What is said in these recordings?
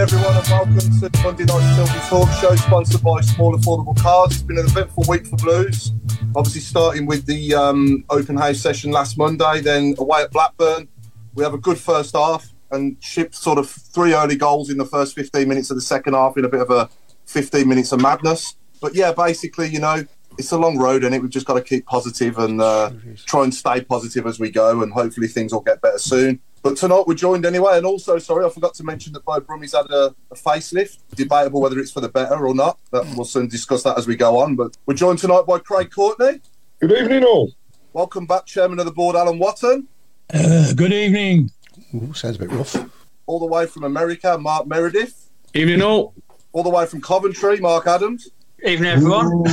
Everyone, and welcome to the Monday Night Silver Talk Show, sponsored by Small Affordable Cars. It's been an eventful week for Blues. Obviously, starting with the um, open house session last Monday, then away at Blackburn. We have a good first half and shipped sort of three early goals in the first 15 minutes of the second half in a bit of a 15 minutes of madness. But yeah, basically, you know, it's a long road and it we've just got to keep positive and uh, try and stay positive as we go, and hopefully things will get better soon. But tonight we're joined anyway, and also, sorry, I forgot to mention that Beau Brummie's had a, a facelift. Debatable whether it's for the better or not. But we'll soon discuss that as we go on. But we're joined tonight by Craig Courtney. Good evening, all. Welcome back, Chairman of the Board, Alan Watton. Uh, good evening. Ooh, sounds a bit rough. All the way from America, Mark Meredith. Evening all. All the way from Coventry, Mark Adams. Evening everyone.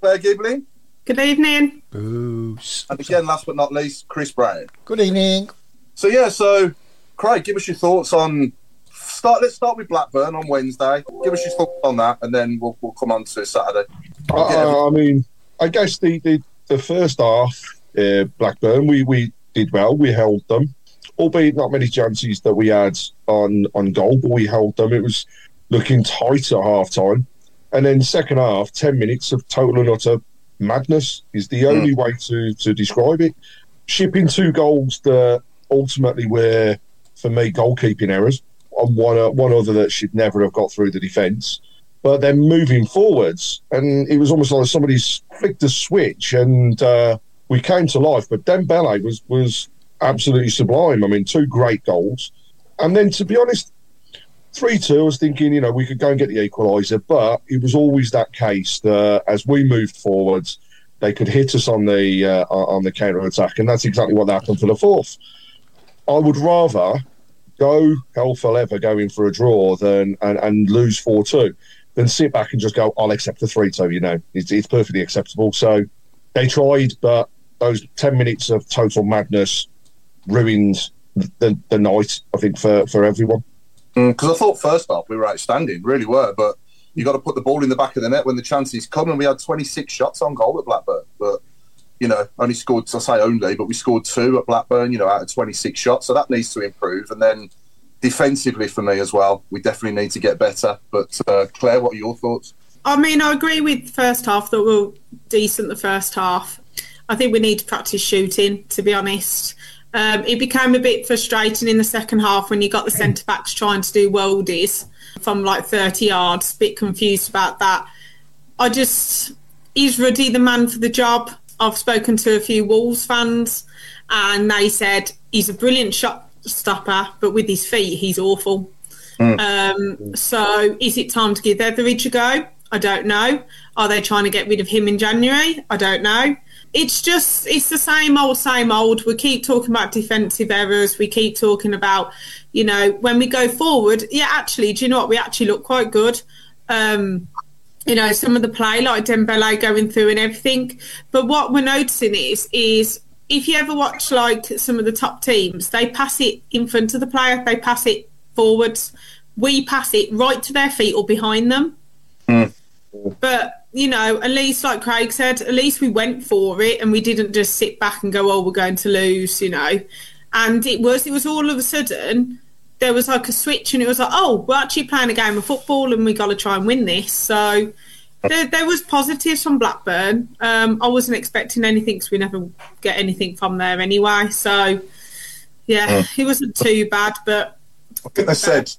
Claire Gibling. Good evening. Booze. And again, last but not least, Chris Browne. Good evening. So yeah, so Craig, give us your thoughts on start. Let's start with Blackburn on Wednesday. Give us your thoughts on that, and then we'll, we'll come on to Saturday. Uh, I mean, I guess the, the, the first half, uh, Blackburn, we, we did well. We held them, albeit not many chances that we had on, on goal, but we held them. It was looking tight at half time. And then second half, 10 minutes of total and utter madness is the only way to, to describe it. Shipping two goals that ultimately were, for me, goalkeeping errors, and one, uh, one other that should never have got through the defence. But then moving forwards, and it was almost like somebody's flicked a switch and uh, we came to life. But Dembele was, was absolutely sublime. I mean, two great goals. And then, to be honest, 3 2, I was thinking, you know, we could go and get the equaliser, but it was always that case that as we moved forwards, they could hit us on the uh, on the counter attack, and that's exactly what happened for the fourth. I would rather go hell for leather going for a draw than and, and lose 4 2 than sit back and just go, I'll accept the 3 2, you know, it's, it's perfectly acceptable. So they tried, but those 10 minutes of total madness ruined the, the night, I think, for, for everyone. Because I thought first half we were outstanding, really were. But you got to put the ball in the back of the net when the chances come. And we had 26 shots on goal at Blackburn, but you know only scored. I say only, but we scored two at Blackburn. You know, out of 26 shots, so that needs to improve. And then defensively for me as well, we definitely need to get better. But uh, Claire, what are your thoughts? I mean, I agree with first half that we're decent the first half. I think we need to practice shooting, to be honest. Um, it became a bit frustrating in the second half when you got the centre backs trying to do worldies from like 30 yards. A bit confused about that. I just, is Ruddy the man for the job? I've spoken to a few Wolves fans and they said he's a brilliant shot stopper, but with his feet, he's awful. Um, so is it time to give Etheridge a go? I don't know. Are they trying to get rid of him in January? I don't know. It's just, it's the same old, same old. We keep talking about defensive errors. We keep talking about, you know, when we go forward, yeah, actually, do you know what? We actually look quite good. Um, you know, some of the play, like Dembele going through and everything. But what we're noticing is, is if you ever watch like some of the top teams, they pass it in front of the player, they pass it forwards. We pass it right to their feet or behind them. But you know, at least like Craig said, at least we went for it and we didn't just sit back and go, "Oh, we're going to lose," you know. And it was, it was all of a sudden there was like a switch, and it was like, "Oh, we're actually playing a game of football, and we got to try and win this." So there, there was positives from Blackburn. Um, I wasn't expecting anything because we never get anything from there anyway. So, yeah, it wasn't too bad, but I think they said.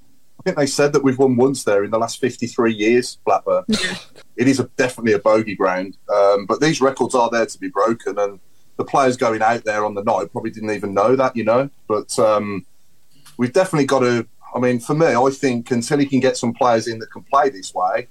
I think they said that we've won once there in the last 53 years, Blackburn. yeah. It is a, definitely a bogey ground, um, but these records are there to be broken, and the players going out there on the night probably didn't even know that, you know. But um, we've definitely got to. I mean, for me, I think until he can get some players in that can play this way,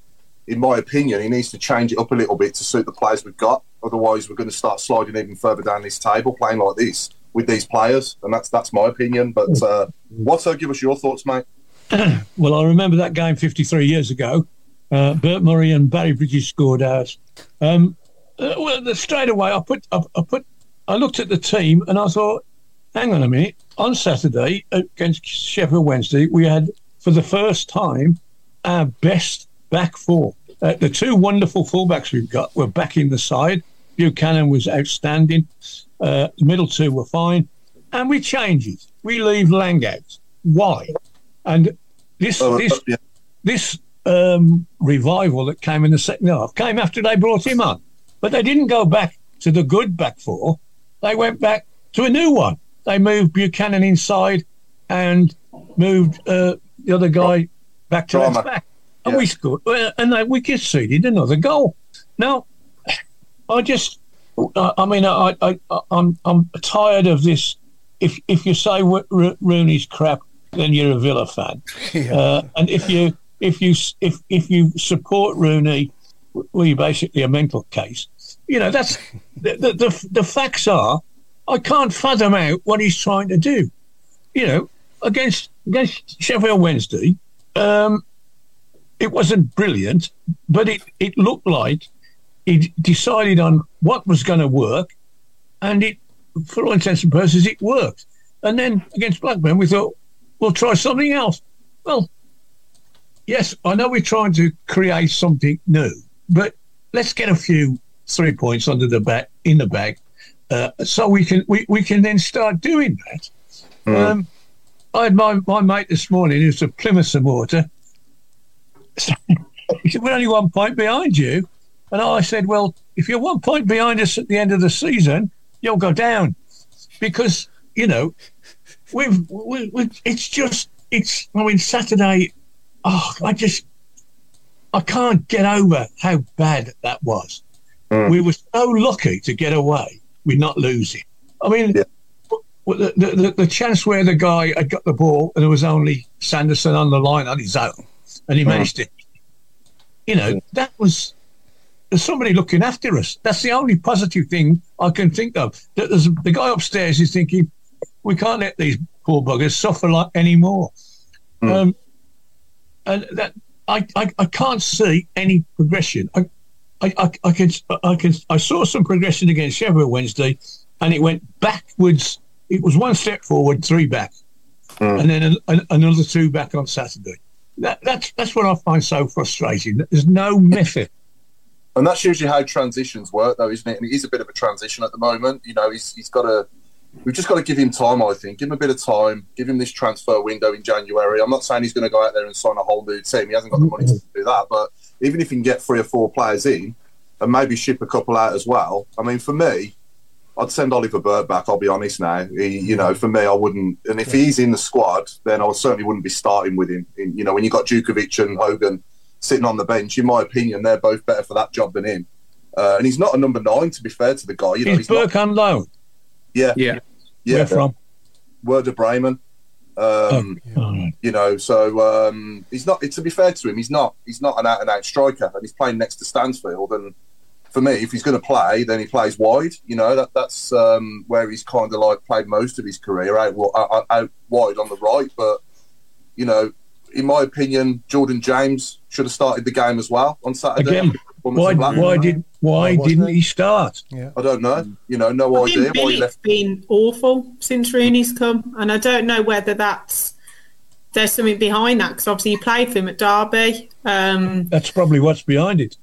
in my opinion, he needs to change it up a little bit to suit the players we've got. Otherwise, we're going to start sliding even further down this table, playing like this with these players, and that's that's my opinion. But uh, Watto, give us your thoughts, mate. Well, I remember that game 53 years ago. Uh, Bert Murray and Barry Bridges scored ours. Um, uh, well, straight away, I put, I, I put, I looked at the team and I thought, hang on a minute. On Saturday against Sheffield Wednesday, we had for the first time our best back four. Uh, the two wonderful fullbacks we've got were back in the side. Buchanan was outstanding. Uh, the middle two were fine, and we change it. We leave Lang out. Why? And this Oh, this yeah. this um, revival that came in the second half came after they brought him on, but they didn't go back to the good back four. They went back to a new one. They moved Buchanan inside and moved uh, the other guy back to left back, and Yeah. we scored. And they, we conceded another goal. Now, I just, I mean, I, I, I, I'm, I'm tired of this. If if you say Ro- Ro- Rooney's crap, then you're a Villa fan. Uh, and if you if you if if you support Rooney, well, you're basically a mental case. You know that's the the, the the facts are. I can't fathom out what he's trying to do. You know, against against Sheffield Wednesday, um, it wasn't brilliant, but it it looked like he decided on what was going to work, and it, for all intents and purposes, it worked. And then against Blackburn, we thought we'll try something else. Well, yes, I know we're trying to create something new, but let's get a few three points under the back in the bag, uh, so we can we, we can then start doing that. Um, I had my, my mate this morning who's a Plymouth supporter. he said, "We're only one point behind you," and I said, "Well, if you're one point behind us at the end of the season, you'll go down because you know we've, we we it's just it's I mean Saturday oh I just I can't get over how bad that was mm. we were so lucky to get away with not losing I mean Yeah. the, the, the, the chance where the guy had got the ball and there was only Sanderson on the line on his own and he mm. managed it you know mm. that was there's somebody looking after us. That's the only positive thing I can think of. That there's the guy upstairs is thinking, we can't let these poor buggers suffer like anymore. Um, and that I, I, I can't see any progression. I, I, I, I can I can I saw some progression against Sheffield Wednesday, and it went backwards. It was one step forward, three back, and then an, an, another two back on Saturday. That, that's that's what I find so frustrating. There's no method. And that's usually how transitions work, though, isn't it? And it is a bit of a transition at the moment. You know, he's, he's got to. We've just got to give him time, I think. Give him a bit of time. Give him this transfer window in January. I'm not saying he's going to go out there and sign a whole new team. He hasn't got the money to do that. But even if he can get three or four players in and maybe ship a couple out as well, I mean, for me, I'd send Oliver Burke back. I'll be honest now. He, you know, for me, I wouldn't. And if he's in the squad, then I certainly wouldn't be starting with him. In, you know, when you got Djukovic and Hogan sitting on the bench, in my opinion, they're both better for that job than him. Uh, and he's not a number nine, to be fair to the guy. You know, he's not, Burke on loan? Yeah, Yeah. yeah. Where from? Werder Bremen. Um, All right. you know, so um, he's not. To be fair to him, he's not. He's not an out and out striker, and he's playing next to Stansfield. And for me, if he's going to play, then he plays wide. You know, that that's um, where he's kind of like played most of his career out, out out wide on the right. But you know, in my opinion, Jordan James should have started the game as well on Saturday. Again, Performance Why, why did why Why wasn't didn't he? he start? I don't know. You know, no I idea think why he left. been awful since Rooney's come, and I don't know whether that's there's something behind that because obviously he played for him at Derby. Um, That's probably what's behind it.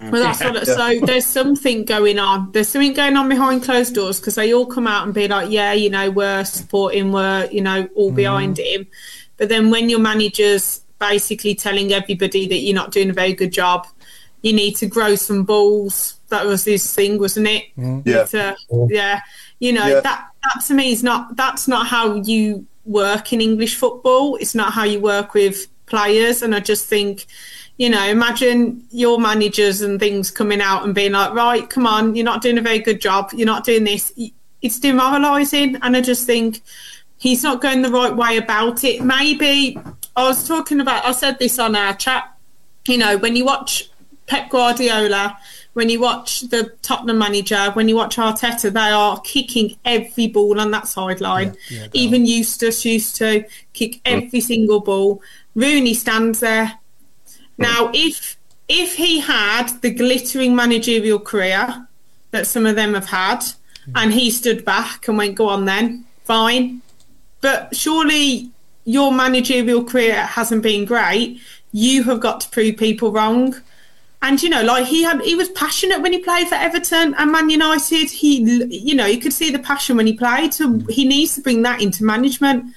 well, that's what, so there's something going on. There's something going on behind closed doors because they all come out and be like, yeah, you know, we're supporting, we're you know all behind him. But then when your manager's basically telling everybody that you're not doing a very good job, you need to grow some balls. That was his thing, wasn't it? Yeah. To- yeah. You know Yeah. that that to me is not that's not how you work in English football. It's not how you work with players. And I just think, you know, imagine your managers and things coming out and being like, right, come on, you're not doing a very good job. You're not doing this. It's demoralising. And I just think he's not going the right way about it. Maybe I was talking about, I said this on our chat, you know, when you watch Pep Guardiola, when you watch the Tottenham manager, when you watch Arteta, they are kicking every ball on that sideline. Even Eustace used to kick every single ball. Rooney stands there. Now, hmm. if if he had the glittering managerial career that some of them have had, hmm. and he stood back and went, "Go on, then, fine." But surely your managerial career hasn't been great. You have got to prove people wrong. And you know, like he had, he was passionate when he played for Everton and Man United. He, you know, you could see the passion when he played. So he needs to bring that into management,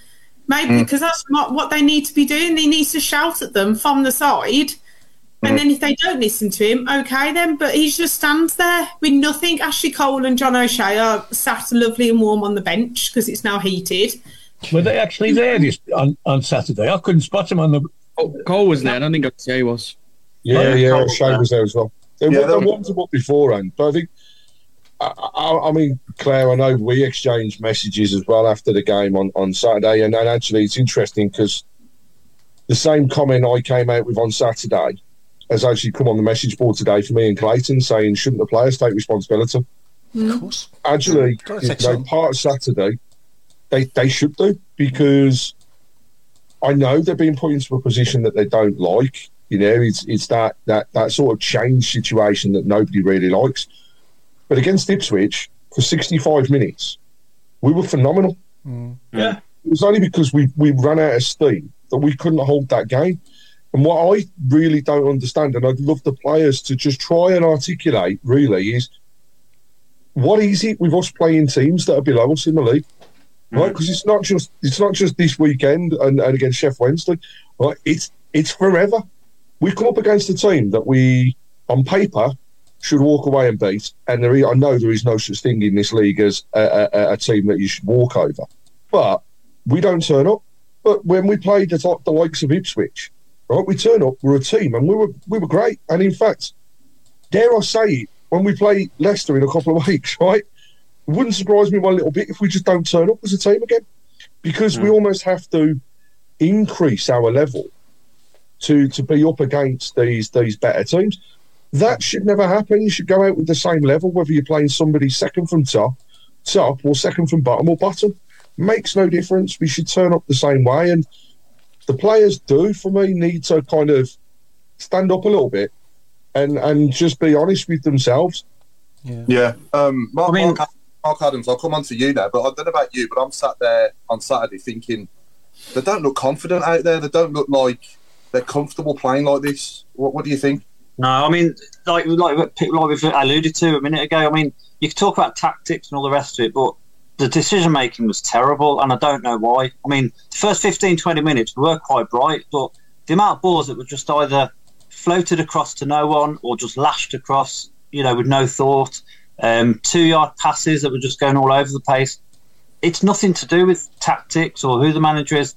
maybe mm. because that's not what they need to be doing. He needs to shout at them from the side, and mm. then if they don't listen to him, okay then. But he just stands there with nothing. Ashley Cole and John O'Shea are sat lovely and warm on the bench because it's now heated. Were they actually there this on, on Saturday? I couldn't spot him on the. Oh, Cole was there. I don't think O'Shea was. Yeah, Yeah, yeah, was Shane there. was there as well. They, Yeah, yeah, they they were- warmed him up beforehand, but I think, I, I, I mean, Claire, I know we exchanged messages as well after the game on, on Saturday, and, and actually it's interesting because the same comment I came out with on Saturday has actually come on the message board today for me and Clayton saying, shouldn't the players take responsibility? Mm. Of course. Actually, Gotta you know, some. part of Saturday, they, they should do because I know they're being put into a position that they don't like. You know, it's it's that that that sort of change situation that nobody really likes. But against Ipswich for 65 minutes, we were phenomenal. Mm. Yeah. It was only because we we ran out of steam that we couldn't hold that game. And what I really don't understand, and I'd love the players to just try and articulate, really, is what is it with us playing teams that are below us in the league? Mm. Right, because it's not just it's not just this weekend and, and against Sheff Wednesday. Right, it's it's forever. We come up against a team that we, on paper, should walk away and beat. And there, is, I know there is no such thing in this league as a, a, a team that you should walk over. But we don't turn up. But when we played the, top- the likes of Ipswich, right, we turn up. We're a team, and we were we were great. And in fact, dare I say it, when we play Leicester in a couple of weeks, right, it wouldn't surprise me one little bit if we just don't turn up as a team again, because we hmm. almost have to increase our level to to be up against these these better teams. That should never happen. You should go out with the same level, whether you're playing somebody second from top, top, or second from bottom or bottom. Makes no difference. We should turn up the same way, and the players do, for me, need to kind of stand up a little bit and and just be honest with themselves. Yeah. Um, Mark, I mean- Mark, Mark Adams, I'll come on to you now, but I don't know about you, but I'm sat there on Saturday thinking they don't look confident out there. They don't look like they're comfortable playing like this. What, what do you think? No, I mean, like like like we've alluded to a minute ago. I mean, you could talk about tactics and all the rest of it, but the decision making was terrible, and I don't know why. I mean, the first 15, 20 minutes were quite bright, but the amount of balls that were just either floated across to no one or just lashed across, you know, with no thought, um, two yard passes that were just going all over the place. It's nothing to do with tactics or who the manager is.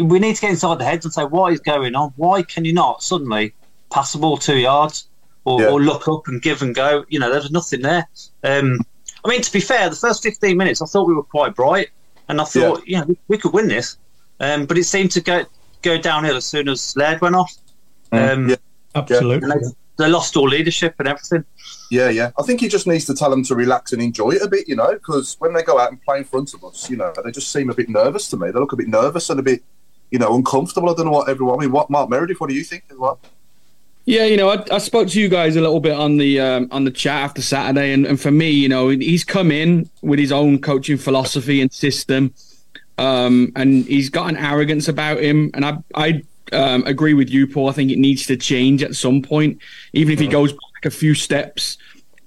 We need to get inside the heads and say, what is going on? Why can you not suddenly pass the ball two yards or, Yeah. or look up and give and go? You know, there's nothing there. Um, I mean, to be fair, the first 15 minutes, I thought we were quite bright, and I thought, yeah, we, we could win this. Um, but it seemed to go go downhill as soon as Laird went off. Um, Yeah. Absolutely. they, they lost all leadership and everything. Yeah, yeah. I think he just needs to tell them to relax and enjoy it a bit, you know, because when they go out and play in front of us, you know, they just seem a bit nervous to me. They look a bit nervous and a bit, you know, uncomfortable. I don't know what everyone. I mean, what Mark Meredith? What do you think as well? Yeah, you know, I, I spoke to you guys a little bit on the um, on the chat after Saturday, and, and for me, you know, he's come in with his own coaching philosophy and system, um, and he's got an arrogance about him, and I I um, agree with you, Paul. I think it needs to change at some point, even if he goes back a few steps.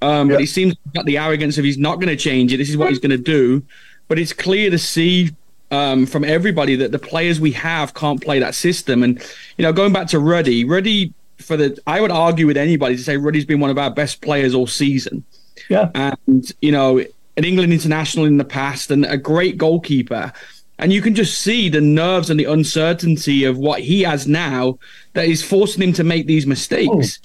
Um, Yeah. But he seems got the arrogance of he's not going to change it. This is what he's going to do. But it's clear to see um, from everybody that the players we have can't play that system. And you know, going back to Ruddy, Ruddy for the. I would argue with anybody to say Ruddy's been one of our best players all season. Yeah. And you know, an England international in the past, and a great goalkeeper. And you can just see the nerves and the uncertainty of what he has now that is forcing him to make these mistakes.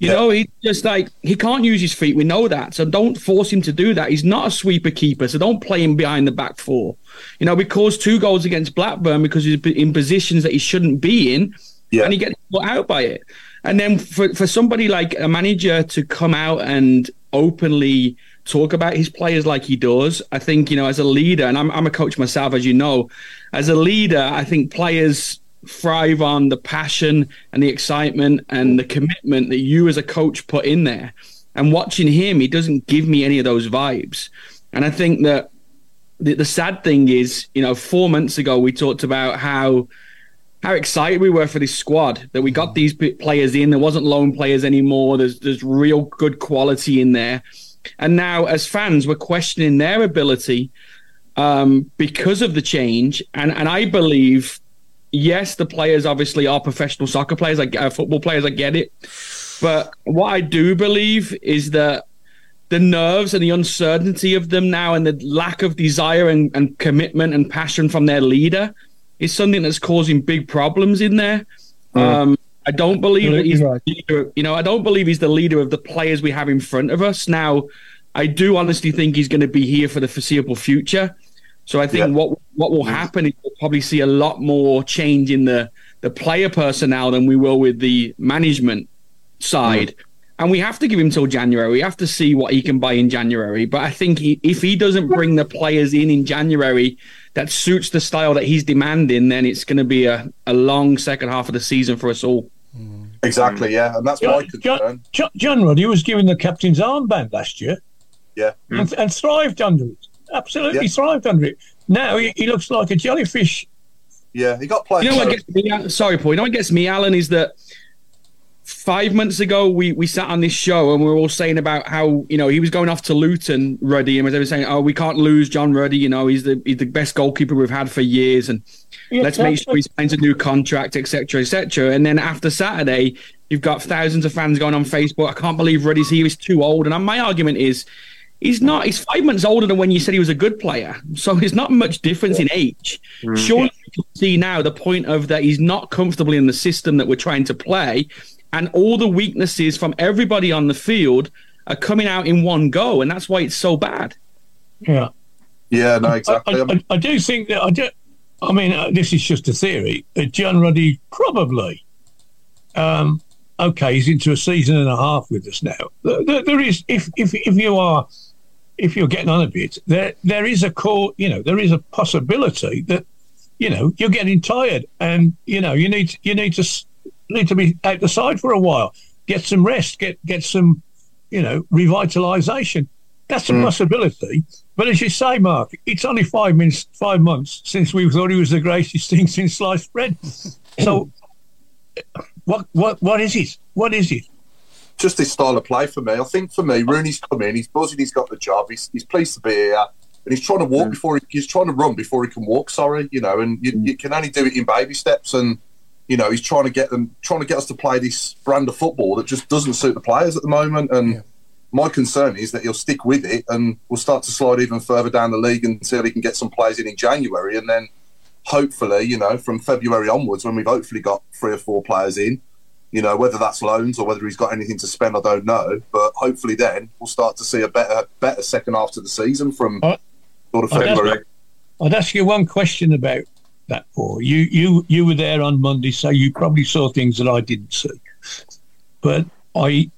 You Yeah. know, he just like he can't use his feet. We know that, so don't force him to do that. He's not a sweeper keeper, so don't play him behind the back four. You know, we caused two goals against Blackburn because he's in positions that he shouldn't be in, Yeah. and he gets put out by it. And then for for somebody like a manager to come out and openly talk about his players like he does, I think you know as a leader, and I'm I'm a coach myself, as you know, as a leader, I think players thrive on the passion and the excitement and the commitment that you as a coach put in there. And watching him, he doesn't give me any of those vibes. And I think that the, the sad thing is, you know, four months ago we talked about how how excited we were for this squad that we got these players in. There wasn't lone players anymore. There's there's real good quality in there. And now, as fans, we're questioning their ability um, because of the change. And and I believe, yes, the players obviously are professional soccer players, like uh, football players. I get it, but what I do believe is that the nerves and the uncertainty of them now, and the lack of desire and, and commitment and passion from their leader, is something that's causing big problems in there. Um, I don't believe that he's the leader, you know, I don't believe he's the leader of the players we have in front of us. Now, I do honestly think he's going to be here for the foreseeable future. So I think Yeah. what what will happen is we'll probably see a lot more change in the the player personnel than we will with the management mm-hmm. side. And we have to give him till January. We have to see what he can buy in January. But I think he, if he doesn't bring the players in in January that suits the style that he's demanding, then it's going to be a, a long second half of the season for us all. Mm. Exactly, yeah, and that's my John, concern. John, John Ruddy was given the captain's armband last year Yeah, and, and thrived under it. Absolutely Yeah. thrived under it. Now he, he looks like a jellyfish. yeah, he got played. You know what gets me? Sorry, Paul. You know what gets me, Alan, is that five months ago we we sat on this show and we were all saying about how you know he was going off to Luton, Ruddy, and they were saying, "Oh, we can't lose John Ruddy. You know, he's the he's the best goalkeeper we've had for years, and Yeah, let's make sure he signs a new contract, etc., etc." And then after Saturday, you've got thousands of fans going on Facebook. I can't believe Ruddy's here. He's too old. And my argument is. He's not. He's five months older than when you said he was a good player. So there's not much difference in age. Surely you can see now the point of that he's not comfortable in the system that we're trying to play, and all the weaknesses from everybody on the field are coming out in one go, and that's why it's so bad. Yeah. Yeah, no, I, exactly. I, I, I do think that I do. I mean, uh, this is just a theory. Uh, John Ruddy probably. Um, okay, he's into a season and a half with us now. There, there- there is, if if if you are, if you're getting on a bit, there there is a core. You know, there is a possibility that, you know, you're getting tired, and you know, you need you need to need to be out the side for a while, get some rest, get get some, you know, revitalization. That's a hmm. possibility. But as you say, Mark, it's only five minutes, five months since we thought he was the greatest thing since sliced bread. So, what, what, what is it? What is it? Just his style of play for me. I think for me, Rooney's come in, he's buzzing, he's got the job, he's, he's pleased to be here, and he's trying to walk mm. before he, he's trying to run before he can walk. Sorry, you know, and you, mm. you can only do it in baby steps, and you know he's trying to get them, trying to get us to play this brand of football that just doesn't suit the players at the moment, and. My concern is that he'll stick with it and we'll start to slide even further down the league until he can get some players in in January. And then hopefully, you know, from February onwards, when we've hopefully got three or four players in, you know, whether that's loans or whether he's got anything to spend, I don't know. But hopefully, then we'll start to see a better, better second half to the season from Uh, sort of that's- February. I'd ask you one question about that, Paul. You, you, you were there on Monday, so you probably saw things that I didn't see. But I,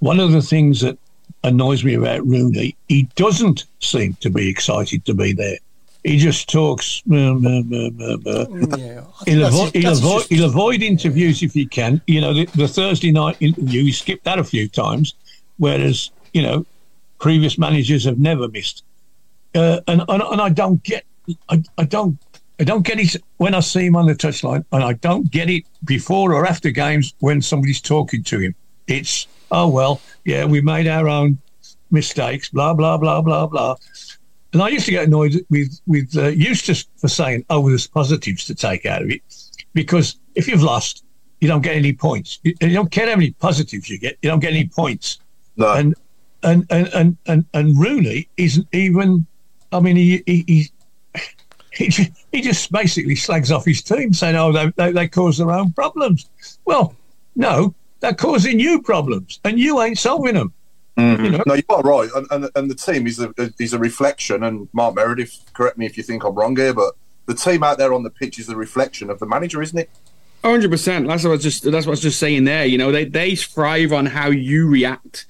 one of the things that annoys me about Rooney, he doesn't seem to be excited to be there. He just talks. meh, meh, meh. Yeah, He'll, avo- he'll, avoid, just- he'll avoid interviews if he can. You know, the, the Thursday night interview, he skipped that a few times, whereas, you know, previous managers have never missed. Uh, and, and and I don't get, I, I don't, I don't get it when I see him on the touchline, and I don't get it before or after games when somebody's talking to him. It's oh well, yeah, we made our own mistakes, blah blah blah blah blah. And I used to get annoyed with with uh, Eustace for saying, "Oh, there's positives to take out of it," because if you've lost, you don't get any points. You, you don't care how many positives you get. You don't get any points. No. And and and and and, and Rooney isn't even. I mean, he he. he he just, he just basically slags off his team, saying, "Oh, they, they, they cause their own problems." Well, no, they're causing you problems, and you ain't solving them. Mm-hmm. You know? No, you are right, and, and and the team is a is a reflection. And Mark Meredith, correct me if you think I'm wrong here, but the team out there on the pitch is a reflection of the manager, isn't it? Hundred percent. That's what I was just. That's what I was just saying there. You know, they they thrive on how you react.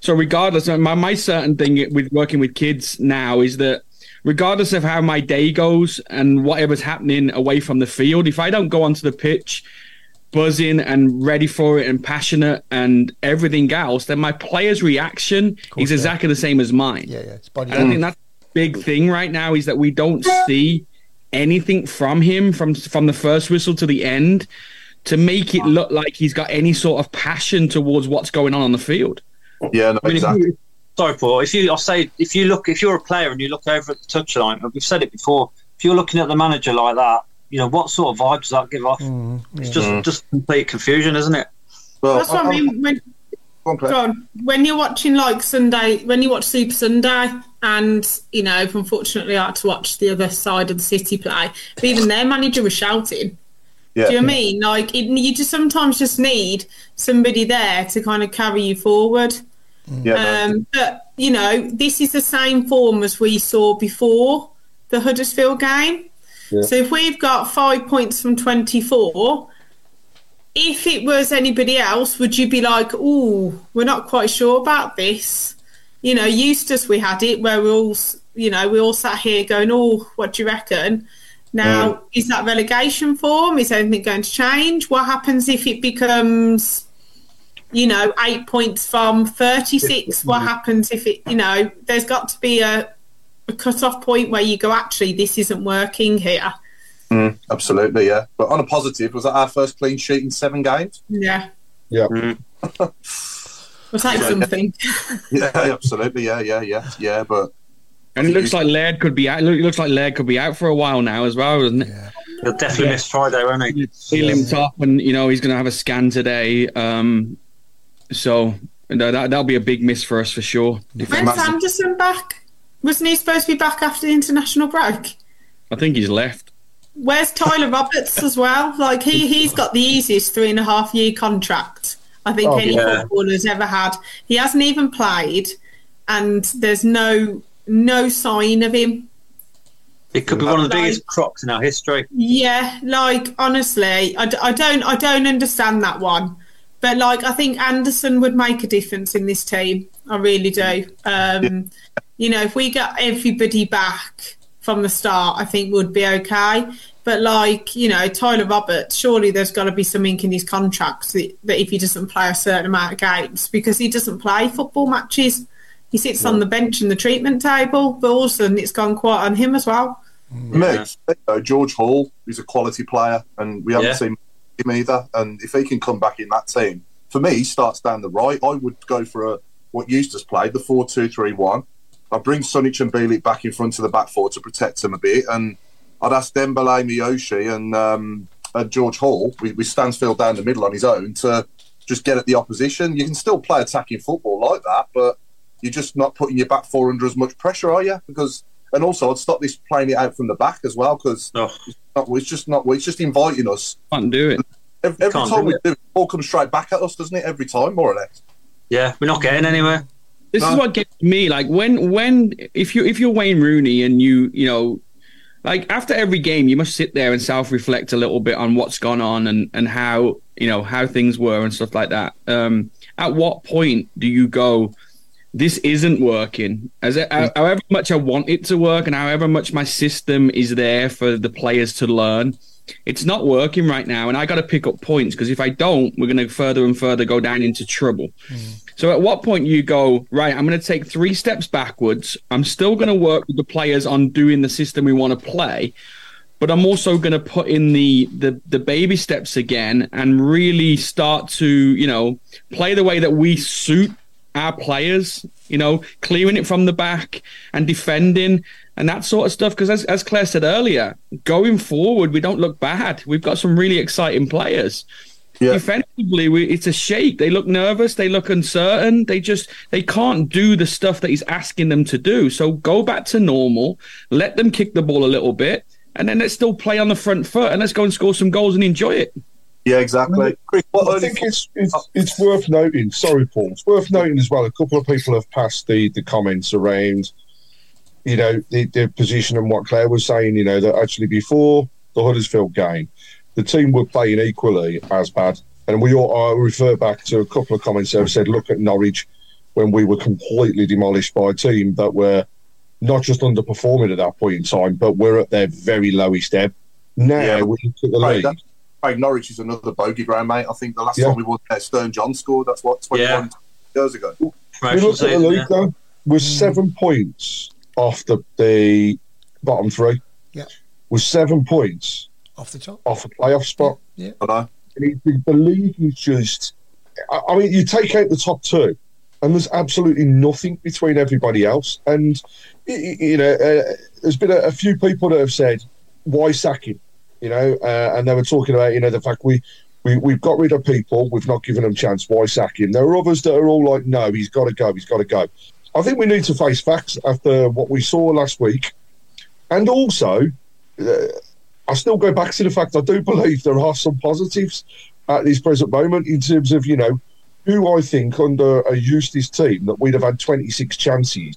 So regardless, my my certain thing with working with kids now is that regardless of how my day goes and whatever's happening away from the field, if I don't go onto the pitch buzzing and ready for it and passionate and everything else, then my player's reaction is yeah. exactly the same as mine. Yeah, yeah. It's body And I think that's the big thing right now is that we don't see anything from him from from the first whistle to the end to make it look like he's got any sort of passion towards what's going on on the field. Yeah, no, I mean, exactly. you, sorry, Paul. If you, I say, if you look, if you're a player and you look over at the touchline, and we've said it before. If you're looking at the manager like that, you know what sort of vibe does that give off? Mm, it's just mm. just complete confusion, isn't it? Well, That's what I mean. When, Go on, go on. when you're watching like Sunday, when you watch Super Sunday, and you know, unfortunately, I had to watch the other side of the city play. But even their manager was shouting. Yeah. Do you know what I mean? Like, it, you just sometimes just need somebody there to kind of carry you forward. Mm. Yeah, no. Um, but you know, this is the same form as we saw before the Huddersfield game. So if we've got five points from twenty-four, if it was anybody else, would you be like, "Oh, we're not quite sure about this"? You know, Eustace, we had it where we all, you know, we all sat here going, "Oh, what do you reckon?" Now, um, is that relegation form? Is anything going to change? What happens if it becomes, you know, eight points from 36? What happens if it, you know, there's got to be a, a cut off point where you go, actually, this isn't working here. Mm, absolutely, yeah. But on a positive, was that our first clean sheet in seven games? Yeah. Yeah. Mm. Was that something? Yeah, absolutely, yeah, yeah, yeah, yeah. But And it looks like Laird could be out. It looks like Laird could be out for a while now as well, doesn't it? He'll definitely miss Friday, won't he? He limped off, and you know he's going to have a scan today. Um, so no, uh, that that'll be a big miss for us for sure. If- When's Anderson back? Wasn't he supposed to be back after the international break? I think he's left. Where's Tyler Roberts as well? Like he he's got the easiest three and a half year contract I think Oh, any yeah. footballer's ever had. He hasn't even played, and there's no no sign of him. It could be one of the biggest crocs in our history. Yeah, like honestly, I, d- I don't I don't understand that one. But like I think Anderson would make a difference in this team. I really do. Um, You know, if we got everybody back from the start, I think we'd be okay. But like you know, Tyler Roberts, surely there's got to be something in his contract that, that if he doesn't play a certain amount of games, because he doesn't play football matches, he sits on the bench in the treatment table. But all of a sudden, it's gone quiet on him as well. Me, you know, George Hall is a quality player, and we haven't Yeah. seen him either. And if he can come back in that team, for me, he starts down the right. I would go for a what Eustace played, the four-two-three-one. I'd bring Sunjic and Bielik back in front of the back four to protect them a bit, and I'd ask Dembele, Miyoshi, and um, and George Hall with, with Stansfield down the middle on his own to just get at the opposition. You can still play attacking football like that, but you're just not putting your back four under as much pressure, are you? Because and also I'd stop this playing it out from the back as well because Oh, it's just not. It's just inviting us Can't do it. every, every time do we it. do it. All comes straight back at us, doesn't it? Every time, more or less. yeah, we're not getting anywhere. This is what gets me. Like when when if you if you're Wayne Rooney and you you know like after every game you must sit there and self reflect a little bit on what's gone on and and how you know how things were and stuff like that. Um, at what point do you go? This isn't working. As it, mm. however much I want it to work, and however much my system is there for the players to learn, it's not working right now. And I got to pick up points because if I don't, we're going to further and further go down into trouble. Mm. So at what point you go, right, I'm going to take three steps backwards. I'm still going to work with the players on doing the system we want to play, but I'm also going to put in the, the the baby steps again and really start to, you know, play the way that we suit our players, you know, clearing it from the back and defending and that sort of stuff. Because as, as Claire said earlier, going forward, we don't look bad. We've got some really exciting players. Yeah. Defensively, we, it's a shake. They look nervous. They look uncertain. They just they can't do the stuff that he's asking them to do. So go back to normal. Let them kick the ball a little bit, and then let's still play on the front foot and let's go and score some goals and enjoy it. Yeah, exactly. I think it's, it's it's worth noting. Sorry, Paul. It's worth noting as well. A couple of people have passed the the comments around, you know, the, the position and what Claire was saying. You know that actually before the Huddersfield game, the team were playing equally as bad. And we all I refer back to a couple of comments that have said, look at Norwich when we were completely demolished by a team that were not just underperforming at that point in time, but we're at their very lowest ebb. Now Yeah. we look at the Right, league. That- Craig Norwich is another bogey ground, mate. I think the last Yeah. time we won there, Stern John scored. That's what, 21 years ago. We Promotion look at the league yeah. though. We're seven points off the, the bottom three. Yeah. We're seven points Off the top. off a playoff spot. I know. And it- the, the league is just. I, I mean, you take out the top two, and there's absolutely nothing between everybody else. And y- y- you know, uh, there's been a, a few people that have said, "Why sack him?" You know, uh, and they were talking about you know the fact we. We, we've got rid of people. We've not given them chance. Why sack him? There are others that are all like, no, he's got to go. He's got to go. I think we need to face facts after what we saw last week. And also, uh, I still go back to the fact I do believe there are some positives at this present moment in terms of, you know, who I think under a Eustace team that we'd have had 26 chances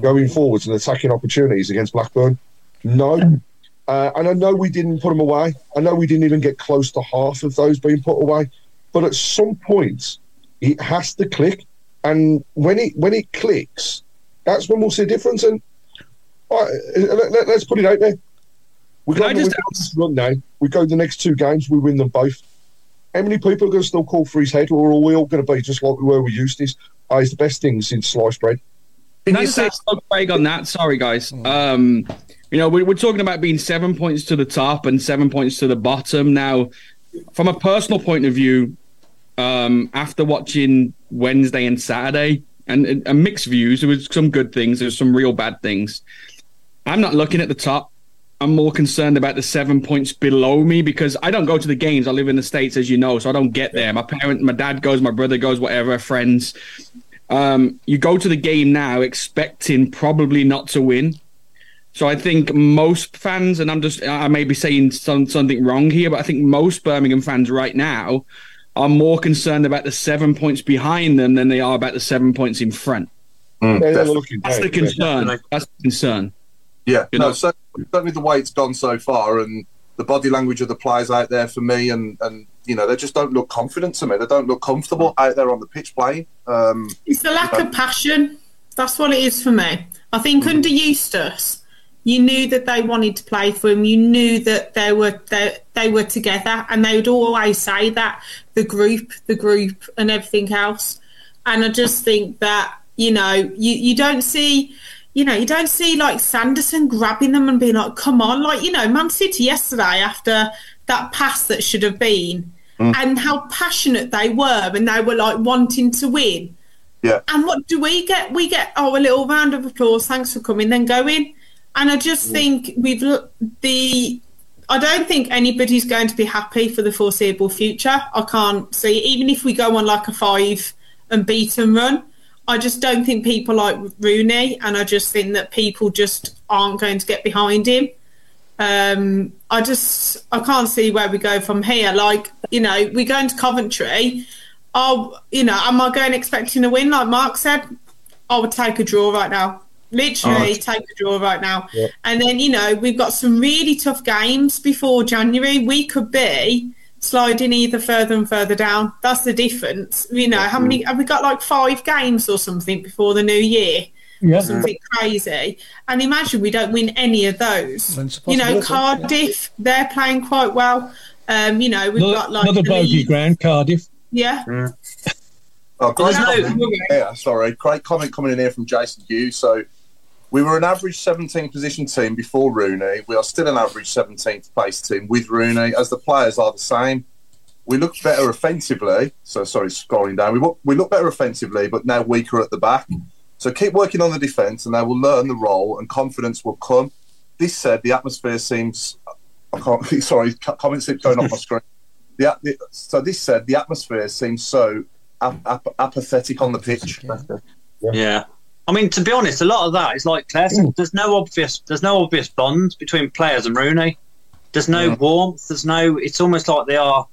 going forwards and attacking opportunities against Blackburn. No. Uh, and I know we didn't put them away. I know we didn't even get close to half of those being put away. But at some point, it has to click. And when it when it clicks, that's when we'll see a difference. And uh, let, let, us put it out there. We go, I we just go run now. We go the next two games, we win them both. How many people are going to still call for his head, or are we all going to be just like we were with Eustace? Oh, he's the best thing since sliced bread. Can I say something Craig on that? Sorry, guys. Um, you know, we, we're talking about being seven points to the top and seven points to the bottom. Now, from a personal point of view, um, after watching Wednesday and Saturday, and, and, and mixed views, there was some good things, there was some real bad things. I'm not looking at the top. I'm more concerned about the seven points below me because I don't go to the games. I live in the states, as you know, so I don't get there. My parent, my dad goes, my brother goes, whatever, friends. Um, you go to the game now expecting probably not to win. So I think most fans, and I'm just, I may be saying some, something wrong here, but I think most Birmingham fans right now are more concerned about the seven points behind them than they are about the seven points in front. They're definitely. That's the concern. definitely. That's the concern. Yeah, You no, know- cer- certainly the way it's gone so far, and the body language of the players out there for me, and and you know they just don't look confident to me. They don't look comfortable out there on the pitch playing. Um, It's the lack of passion. That's what it is for me. I think under Eustace, you knew that they wanted to play for him. You knew that they were they, they were together, and they would always say that the group, the group, and everything else. And I just think that you know you you don't see. You know, you don't see like Sanderson grabbing them and being like, "Come on!" Like you know, Man City yesterday after that pass that should have been, mm. and how passionate they were, and they were like wanting to win. yeah, And what do we get? We get oh a little round of applause, thanks for coming, then going. And I just think we've the. I don't think anybody's going to be happy for the foreseeable future. I can't see even if we go on like a five and beat and run. I just don't think people like Rooney, and I just think that people just aren't going to get behind him. Um, I just I can't see where we go from here. Like you know, we go into Coventry. Oh, you know, am I going expecting a win? Like Mark said, I would take a draw right now. Literally, take the draw right now. And then you know, we've got some really tough games before January. We could be sliding either further and further down. That's the difference. You know, how many have we got? Like five games or something before the new year Yeah. something crazy. And imagine we don't win any of those. Then it's a You know, possibility, Cardiff, they're playing quite well. Um, you know, we've Another, got like another the bogey Leeds- ground, Cardiff. Yeah. Oh, great no- comment here. Sorry, great comment coming in here from Jason Hughes. So, we were an average 17th position team before Rooney. We are still an average 17th place team with Rooney, as the players are the same. We look better offensively. So, sorry, scrolling down. We look, we look better offensively, but now weaker at the back. So, keep working on the defence, and they will learn the role, and confidence will come. This said, the atmosphere seems. I can't. Sorry, comments keep going off my screen. the, the so this said the atmosphere seems so ap- ap- apathetic on the pitch. Yeah. I mean, to be honest, a lot of that is like Claire said. Mm. There's no obvious. There's no obvious bond between players and Rooney. There's no mm. warmth. There's no. It's almost like they are,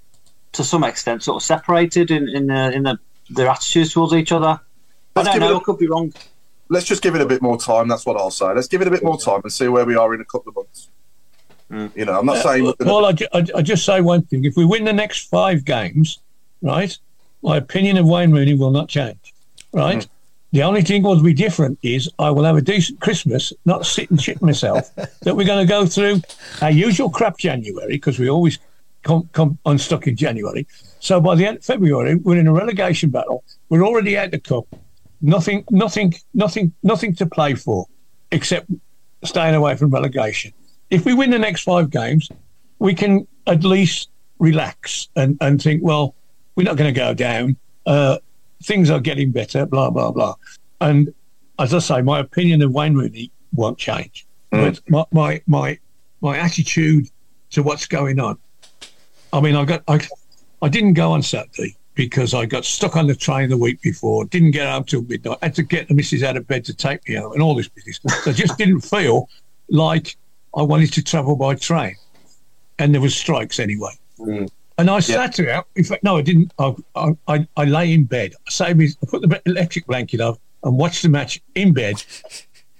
to some extent, sort of separated in in the, in the, their attitudes towards each other. I Let's don't know. a- I could be wrong. Let's just give it a bit more time. That's what I'll say. Let's give it a bit more time and see where we are in a couple of months. Mm. You know, I'm not saying. we're Well, I, ju- I, I just say one thing: if we win the next five games, right, my opinion of Wayne Rooney will not change. Right. The only thing will be different is I will have a decent Christmas, not sit and shit myself. that we're going to go through our usual crap January because we always come, come unstuck in January. So by the end of February, we're in a relegation battle. We're already out the cup. Nothing, nothing, nothing, nothing to play for, except staying away from relegation. If we win the next five games, we can at least relax and, and think, well, we're not going to go down. Uh, things are getting better, blah, blah, blah. And as I say, my opinion of Wayne Rooney won't change. Mm. But my, my, my, my attitude to what's going on. I mean, I got, I, I didn't go on Saturday because I got stuck on the train the week before, didn't get home till midnight, had to get the missus out of bed to take me out and all this business. So I just didn't feel like I wanted to travel by train. And there was strikes anyway. Mm. And I sat there. In fact, no, I didn't. I, I, I, I lay in bed. I saved me, I put the electric blanket on and watched the match in bed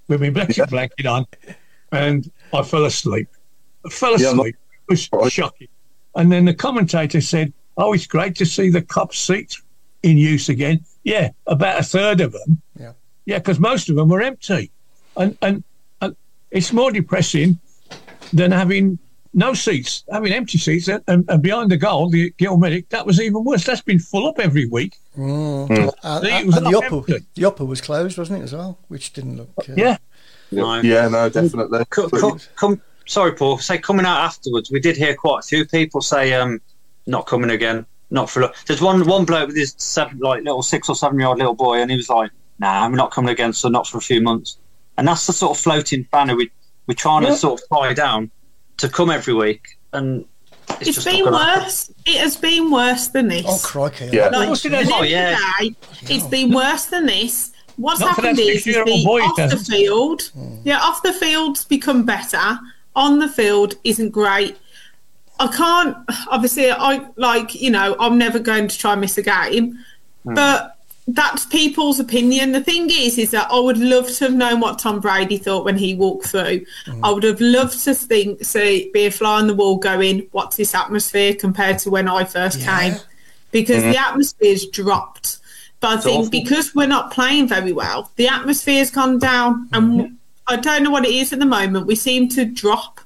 with my electric blanket on, and I fell asleep. I fell Yeah, asleep. it was Right. shocking. And then the commentator said, "Oh, it's great to see the Kop seats in use again." Yeah, about a third of them. Yeah. Yeah, because most of them were empty, and and, and it's more depressing than having no seats, having empty seats, and, and, and behind the goal, the Gil Merrick, that was even worse. That's been full up every week. And, It and the upper, empty. the upper was closed, wasn't it, as well? Which didn't look. Uh, Yeah, No. yeah, no, definitely. Co- co- come, sorry, Paul. Say coming out afterwards, we did hear quite a few people say, um, "Not coming again." Not for. A lot. There's one one bloke with his seven, like little six or seven year old little boy, and he was like, "Nah, I'm not coming again." So not for a few months. And that's the sort of floating banner we we're trying Yeah. to sort of tie down to come every week, and it's, It's just been not gonna happen. worse. It has been worse than this. Oh, crikey. Yeah. Like, course it's Oh, yeah. day, it's been worse than this. What's Not happened that is, is the, boy, it off the hasn't. field, hmm. yeah, off the field's become better. On the field isn't great. I can't. Obviously, I like you know I'm never going to try and miss a game, hmm. but that's people's opinion. The thing is, is that I would love to have known what Tom Brady thought when he walked through. Mm. I would have loved to think, see, be a fly on the wall, going, "What's this atmosphere compared to when I first Yeah. came?" Because mm-hmm. the atmosphere's dropped. But I think awful. because we're not playing very well, the atmosphere's gone down, and mm-hmm. I don't know what it is at the moment. We seem to drop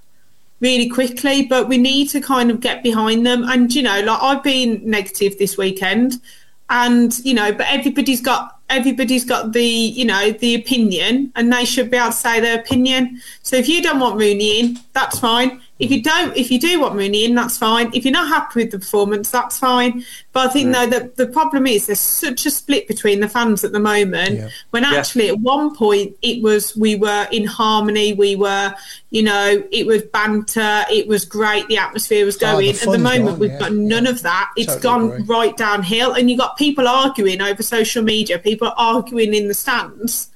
really quickly, but we need to kind of get behind them. And you know, like I've been negative this weekend, and you know, but everybody's got everybody's got the you know the opinion, and they should be able to say their opinion. So if you don't want Rooney in, that's fine. If you don't, if you do want Rooney in, that's fine. If you're not happy with the performance, that's fine. But I think though that the problem is there's such a split between the fans at the moment. Yeah. When actually at one point it was we were in harmony, we were, you know, it was banter, it was great, the atmosphere was Oh, the going. at the moment gone, we've got none yeah. of that. It's Totally gone agree. right downhill, and you have got people arguing over social media, people arguing in the stands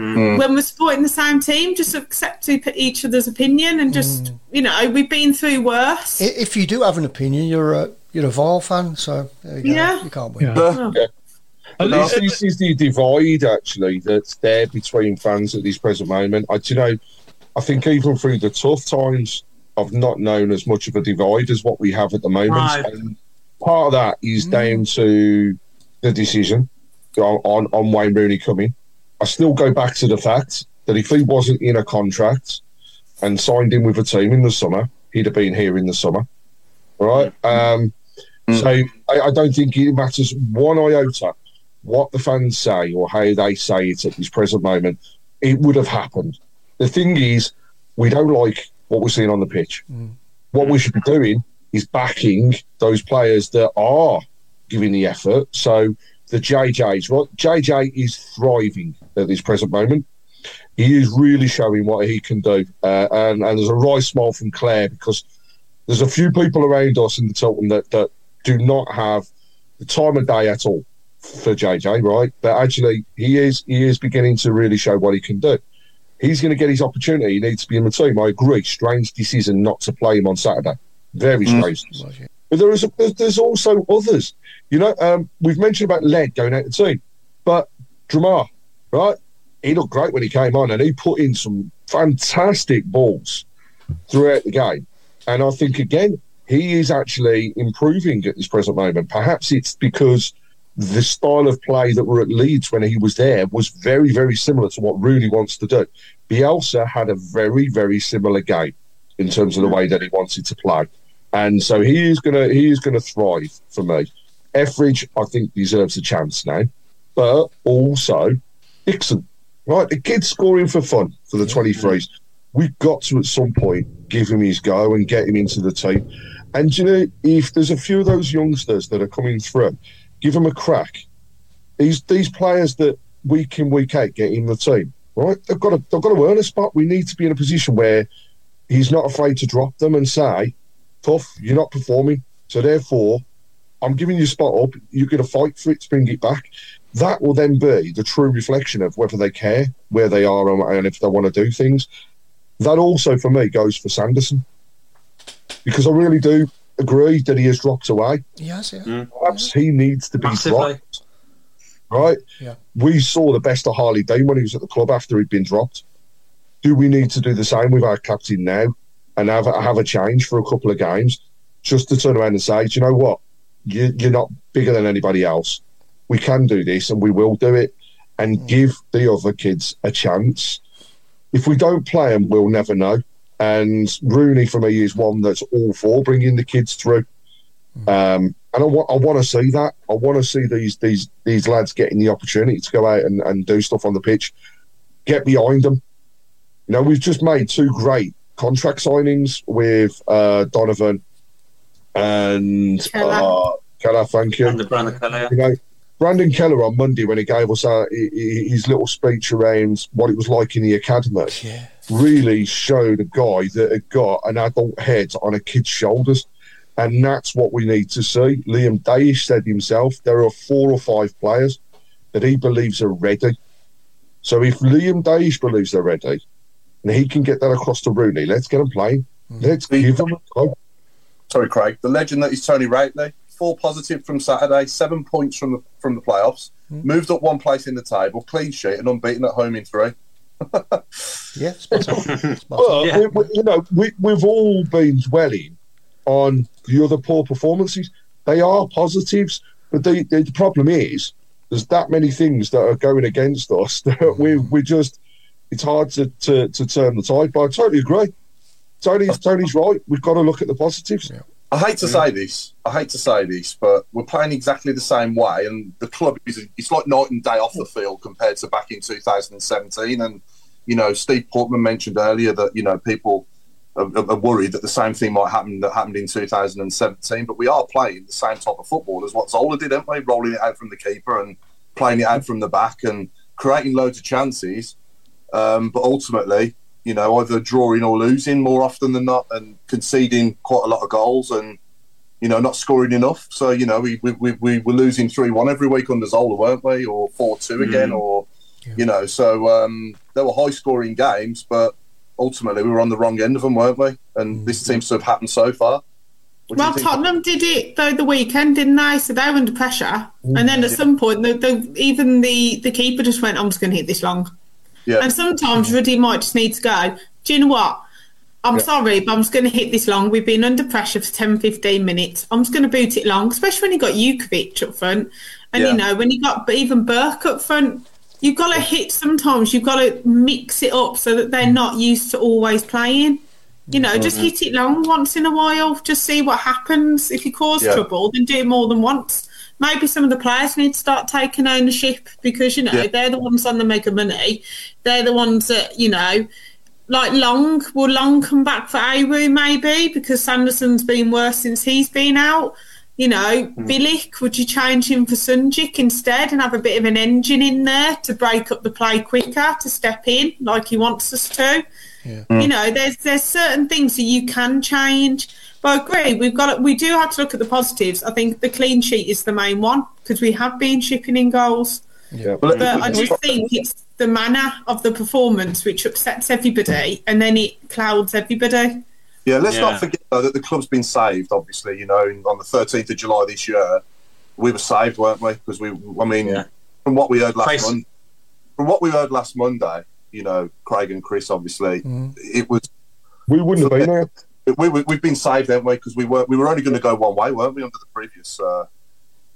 Yep. when we're supporting the same team, just accept each other's opinion and just, Mm. you know, we've been through worse. If you do have an opinion, you're a you're a Vol fan, so there you go. Yeah. You can't win. Yeah. Uh, At This, least- this is the divide actually that's there between fans at this present moment. I, do you know, I think even through the tough times, I've not known as much of a divide as what we have at the moment. Right. And part of that is down to the decision on, on, on Wayne Rooney coming. I still go back to the fact that if he wasn't in a contract and signed in with a team in the summer, he'd have been here in the summer. Right? Mm. Um, mm. So I, I don't think it matters one iota what the fans say or how they say it at this present moment. It would have happened. The thing is, we don't like what we're seeing on the pitch. Mm. What we should be doing is backing those players that are giving the effort. So the JJs, right? JJ is thriving at this present moment. He is really showing what he can do, uh, and, and there's a right smile from Claire because There's a few people around us in the Tilton that, that do not have the time of day at all for JJ, right? But actually, he is he is beginning to really show what he can do. He's going to get his opportunity. He needs to be in the team. I agree. Strange decision not to play him on Saturday. Very strange. Mm. But there is a, there's also others. You know, um, we've mentioned about Led going out the team, but Drameh, right? He looked great when he came on, and he put in some fantastic balls throughout the game. And I think again, he is actually improving at this present moment. Perhaps it's because the style of play that were at Leeds when he was there was very, very similar to what Rooney wants to do. Bielsa had a very, very similar game in terms of the way that he wanted to play, and so he is gonna he is gonna thrive for me. Etheridge, I think, deserves a chance now, but also Dixon, right? The kid's scoring for fun for the twenty threes. We've got to at some point give him his go and get him into the team. And you know, if there's a few of those youngsters that are coming through give him a crack. These these players that week in week out get in the team, right? They've got to they've got to earn a spot. We need to be in a position where he's not afraid to drop them and say, "Tough, you're not performing, so therefore, I'm giving you a spot up. You're going to fight for it to bring it back." That will then be the true reflection of whether they care, where they are, and if they want to do things. That also, for me, goes for Sanderson because I really do agree that he has dropped away. Yes, yeah. Mm. Perhaps he needs to be Massively. dropped. Right? Yeah. We saw the best of Harley Dean when he was at the club after he'd been dropped. Do we need to do the same with our captain now and have, have a change for a couple of games just to turn around and say, do you know what? You, you're not bigger than anybody else. We can do this and we will do it and mm. give the other kids a chance. If we don't play them, we'll never know. And Rooney for me is one that's all for bringing the kids through. Um, and I, wa- I want to see that. I want to see these these these lads getting the opportunity to go out and, and do stuff on the pitch. Get behind them. You know, we've just made two great contract signings with uh, Donovan and Khela. Uh, Khela thank you. And Brandon Khela. You know, Brandon Khela on Monday when he gave us uh, his little speech around what it was like in the academy. Yeah really showed a guy that had got an adult head on a kid's shoulders. And that's what we need to see. Liam Daish said himself there are four or five players that he believes are ready. So if Liam Daish believes they're ready, and he can get that across to Rooney, let's get him playing. Mm-hmm. Let's give him a go. Sorry, Craig. The legend that is Tony Rately, four positive from Saturday, seven points from the from the playoffs, mm-hmm. moved up one place in the table, clean sheet, and unbeaten at home in three yeah, spot on. Well, yeah. we, we, you know, we, we've all been dwelling on the other poor performances. They are positives, but the, the problem is there's that many things that are going against us that we we just it's hard to, to, to turn the tide. But I totally agree. Tony's Tony's right. We've got to look at the positives. Yeah. I hate to say this. I hate to say this, but we're playing exactly the same way, and the club is it's like night and day off the field compared to back in 2017. And you know, Steve Portman mentioned earlier that you know people are, are, worried that the same thing might happen that happened in 2017. But we are playing the same type of football as what Zola did, aren't we? Rolling it out from the keeper and playing it out from the back and creating loads of chances. Um, but ultimately, you know, either drawing or losing more often than not, and conceding quite a lot of goals and you know not scoring enough. So you know, we we, we, we were losing three one every week under Zola, weren't we, or four two mm. again, or yeah. you know. So um, there were high scoring games, but ultimately we were on the wrong end of them, weren't we? And mm. this seems to have happened so far. Well, Tottenham did it though the weekend, didn't they? So they were under pressure, mm. and then at yeah. some point, the, the, even the the keeper just went, "I'm just going to hit this long." Yeah. And sometimes Ruddy might just need to go, do you know what? I'm yeah. sorry, but I'm just going to hit this long. We've been under pressure for 10, 15 minutes. I'm just going to boot it long, especially when you got Jutkiewicz up front. And, yeah. you know, when you got even Burke up front, you've got to hit sometimes. You've got to mix it up so that they're mm. not used to always playing. You know, mm-hmm. just hit it long once in a while. Just see what happens. If you cause yeah. trouble, then do it more than once maybe some of the players need to start taking ownership because you know yeah. they're the ones on the mega money. They're the ones that you know, like Long will Long come back for Awu maybe because Sanderson's been worse since he's been out. You know, hmm. Bielik, would you change him for Sunjic instead and have a bit of an engine in there to break up the play quicker, to step in like he wants us to? Hmm. You know, there's there's certain things that you can change. But I agree, we've got to, we do have to look at the positives. I think the clean sheet is the main one because we have been shipping in goals. Yeah. But I just think it's the manner of the performance which upsets everybody, and then it clouds everybody. Yeah, let's Yeah. not forget though, that the club's been saved. Obviously, you know, on the 13th of July this year, we were saved, weren't we? Because we, I mean, Yeah. from what we heard last Face- month, from what we heard last Monday, you know, Craig and Chris, obviously, mm-hmm. it was We wouldn't have been there. We, we we've been saved, haven't we? Because we were we were only going to go one way, weren't we? Under the previous, uh,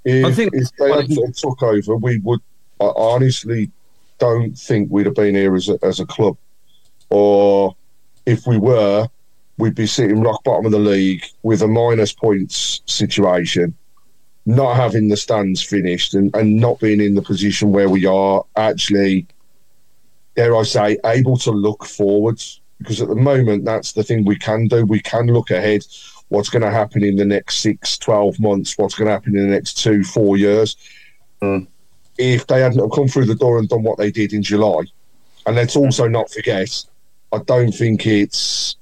If, I think- if they hadn't have took over, we would. I honestly don't think we'd have been here as a, as a club, or if we were, we'd be sitting rock bottom of the league with a minus points situation, not having the stands finished, and, and not being in the position where we are actually, dare I say, able to look forwards. Because at the moment, that's the thing we can do. We can look ahead what's going to happen in the next six, 12 months, what's going to happen in the next two, four years. Hmm. If they hadn't come through the door and done what they did in July, and let's hmm. also not forget, I don't think it's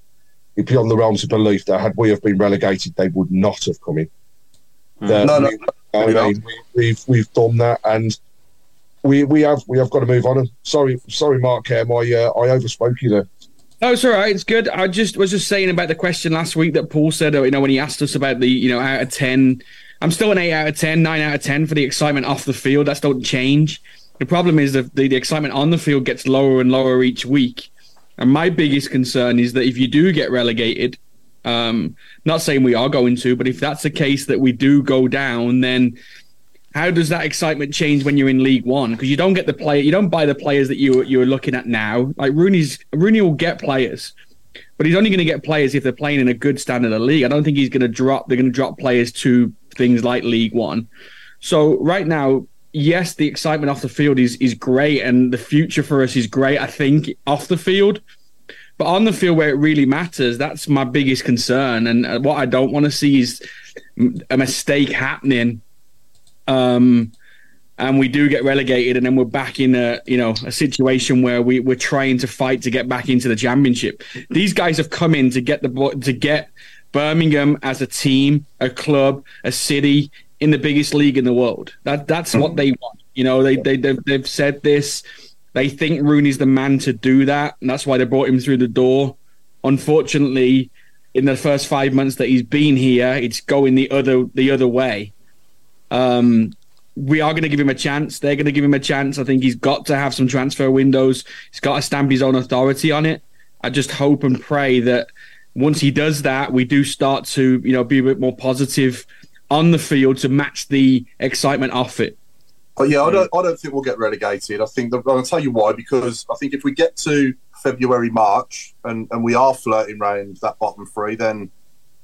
beyond the realms of belief that had we have been relegated, they would not have come in. Hmm. That No, no, I mean, we- we've we've done that, and we we have we have got to move on. And sorry, sorry, Mark, Kerr, my uh, I overspoke you there. No, it's all right. It's good. I just was just saying about the question last week that Paul said, uh, you know, when he asked us about the, you know, out of 10. I'm still an 8 out of 10, 9 out of 10 for the excitement off the field. That's don't change. The problem is that the, the excitement on the field gets lower and lower each week. And my biggest concern is that if you do get relegated, um, not saying we are going to, but if that's the case that we do go down, then how does that excitement change when you're in League One? Because you don't get the player, you don't buy the players that you you're looking at now. Like Rooney's Rooney will get players, but he's only going to get players if they're playing in a good standard of league. I don't think he's going to drop. They're going to drop players to things like League One. So right now, yes, the excitement off the field is is great, and the future for us is great. I think off the field. But on the field where it really matters, that's my biggest concern. And uh, what I don't want to see is a mistake happening um, and we do get relegated, and then we're back in a you know a situation where we we're trying to fight to get back into the championship. These guys have come in to get the to get Birmingham as a team, a club, a city in the biggest league in the world. That that's what they want. You know, they they they've, they've said this. They think Rooney's the man to do that, and that's why they brought him through the door. Unfortunately, in the first five months that he's been here, it's going the other the other way. Um, we are going to give him a chance. They're going to give him a chance. I think he's got to have some transfer windows. He's got to stamp his own authority on it. I just hope and pray that once he does that, we do start to, you know, be a bit more positive on the field to match the excitement off it. But yeah, I don't, I don't think we'll get relegated. I think that, I'll tell you why. Because I think if we get to February, March, and, and we are flirting around that bottom three, then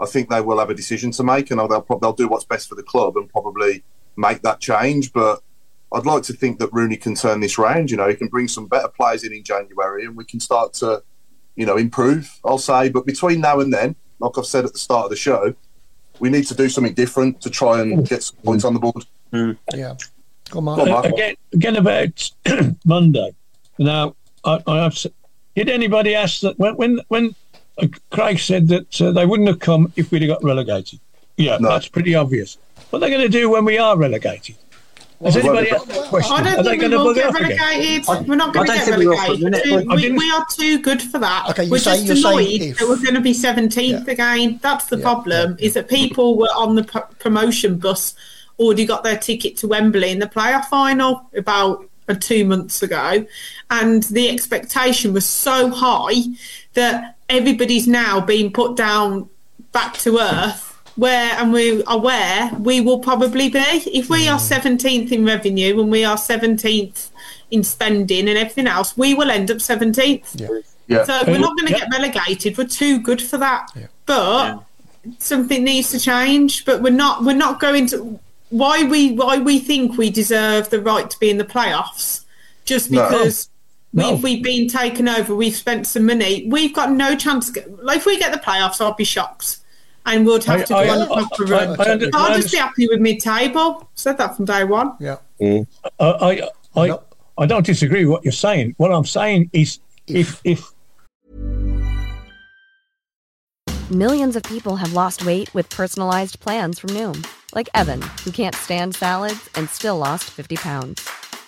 I think they will have a decision to make, and they'll prob- they'll do what's best for the club and probably make that change. But I'd like to think that Rooney can turn this round. You know, he can bring some better players in in January, and we can start to, you know, improve. I'll say. But between now and then, like I've said at the start of the show, we need to do something different to try and mm. get some points on the board. Mm. Yeah. Come on. Go on, Mark. again, again about Monday. Now, I, I have, s- did anybody ask that when when when Craig said that uh, they wouldn't have come if we'd have got relegated? Yeah, No. that's pretty obvious. What are they going to do when we are relegated? Has Well, anybody well, asked that question? I Are don't they think we going to will bugger get off again? relegated. We're not going to get think we will, relegated. We're we- too- we, are too good for that. Okay, you we're say- just you're annoyed if. that we're going to be 17th Yeah. again. That's the Yeah, problem, yeah, is that people were on the p- promotion bus, already got their ticket to Wembley in the playoff final about uh, two months ago. And the expectation was so high that everybody's now being put down back to earth where and we are where we will probably be if we are mm. 17th in revenue and we are 17th in spending and everything else we will end up 17th Yeah. so we're not going to Yeah. get relegated we're too good for that Yeah. but something needs to change but we're not we're not going to why we why we think we deserve the right to be in the playoffs just because No. We've, we've been taken over. We've spent some money. We've got no chance. get- Like if we get the playoffs, I'll be shocked. and we'll have I- to go I- on a I- proper I- run. I under- I'll I just be happy with mid-table. Said that from day one. Yeah. Mm. I, I, I, I don't disagree with what you're saying. What I'm saying is, if if Millions of people have lost weight with personalized plans from Noom, like Evan, who can't stand salads and still lost 50 pounds.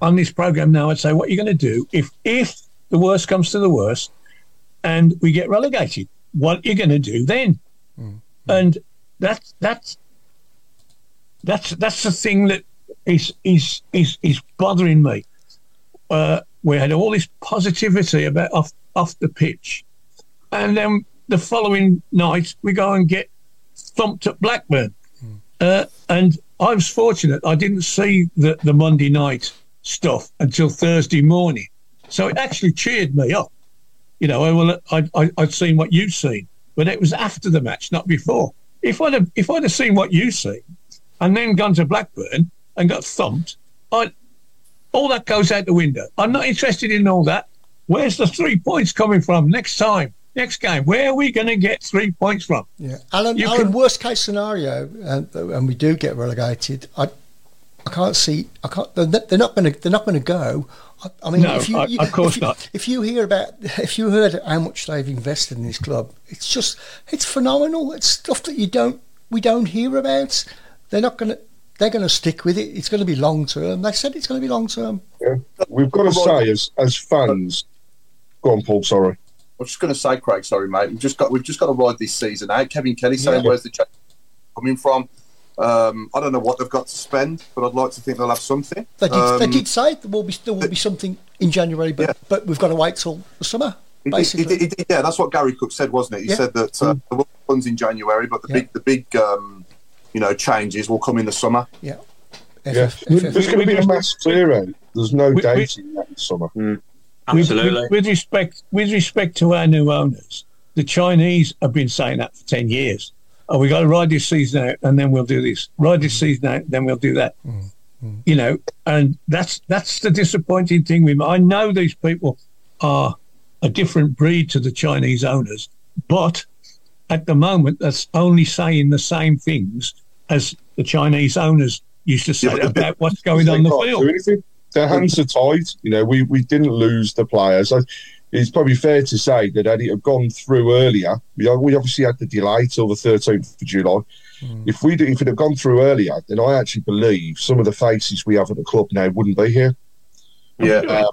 on this program now, I'd say, what are you going to do if if the worst comes to the worst and we get relegated? What are you going to do then? And that's that's that's that's the thing that is is is is bothering me. Uh, we had all this positivity about off off the pitch, and then the following night we go and get thumped at Blackburn. Uh, and I was fortunate; I didn't see the the Monday night stuff until Thursday morning, so it actually cheered me up. You know, I, well, I, I, I'd seen what you'd seen, but it was after the match, not before. If I'd have, if I'd have seen what you seen, and then gone to Blackburn and got thumped, I all that goes out the window. I'm not interested in all that. Where's the three points coming from next time, next game? Where are we going to get three points from? Yeah, Alan. You Alan, can- worst case scenario, and, and we do get relegated. I, I can't see. I can't. They're not- going to. They're not going to go. I, I mean, No, if you, I- you- of course if you, not. If you hear about, if you heard how much they've invested in this club, it's just, it's phenomenal. It's stuff that you don't, we don't hear about. They're not going to. They're going to stick with it. It's going to be long term. They said it's going to be long term. Yeah. We've got to say, as as fans, go on, Paul. Sorry. I was just going to say, Craig, sorry, mate. We've just got we've just got to ride this season out. Kevin Kelly saying, Yeah. "Where's the change coming from?" Um, I don't know what they've got to spend, but I'd like to think they'll have something. They did. they Um, did say there will be there will be something in January, but but we've got to wait till the summer. Basically, he did- he did- yeah, that's what Garry Cook said, wasn't it? He Yeah. said that uh, there will be funds in January, but the Yeah. big the big um, you know changes will come in the summer. yeah. Yeah. FF, FF. There's going to be a mass clear out. There's no We- doubt we- in that this summer. With, with, with respect, with respect to our new owners, the Chinese have been saying that for ten years. Oh, we got to ride this season out, and then we'll do this. Ride this mm. season out, then we'll do that. Mm, mm. You know, and that's that's the disappointing thing with. I know these people are a different breed to the Chinese owners, but at the moment, that's only saying the same things as the Chinese owners used to say Yeah, but- about what's going on the field. Their hands are tied. You know, we, we didn't lose the players. I, it's probably fair to say that had it have gone through earlier, we, we obviously had the delay till the 13th of July. If we if it had gone through earlier, then I actually believe some of the faces we have at the club now wouldn't be here. Yeah, Um,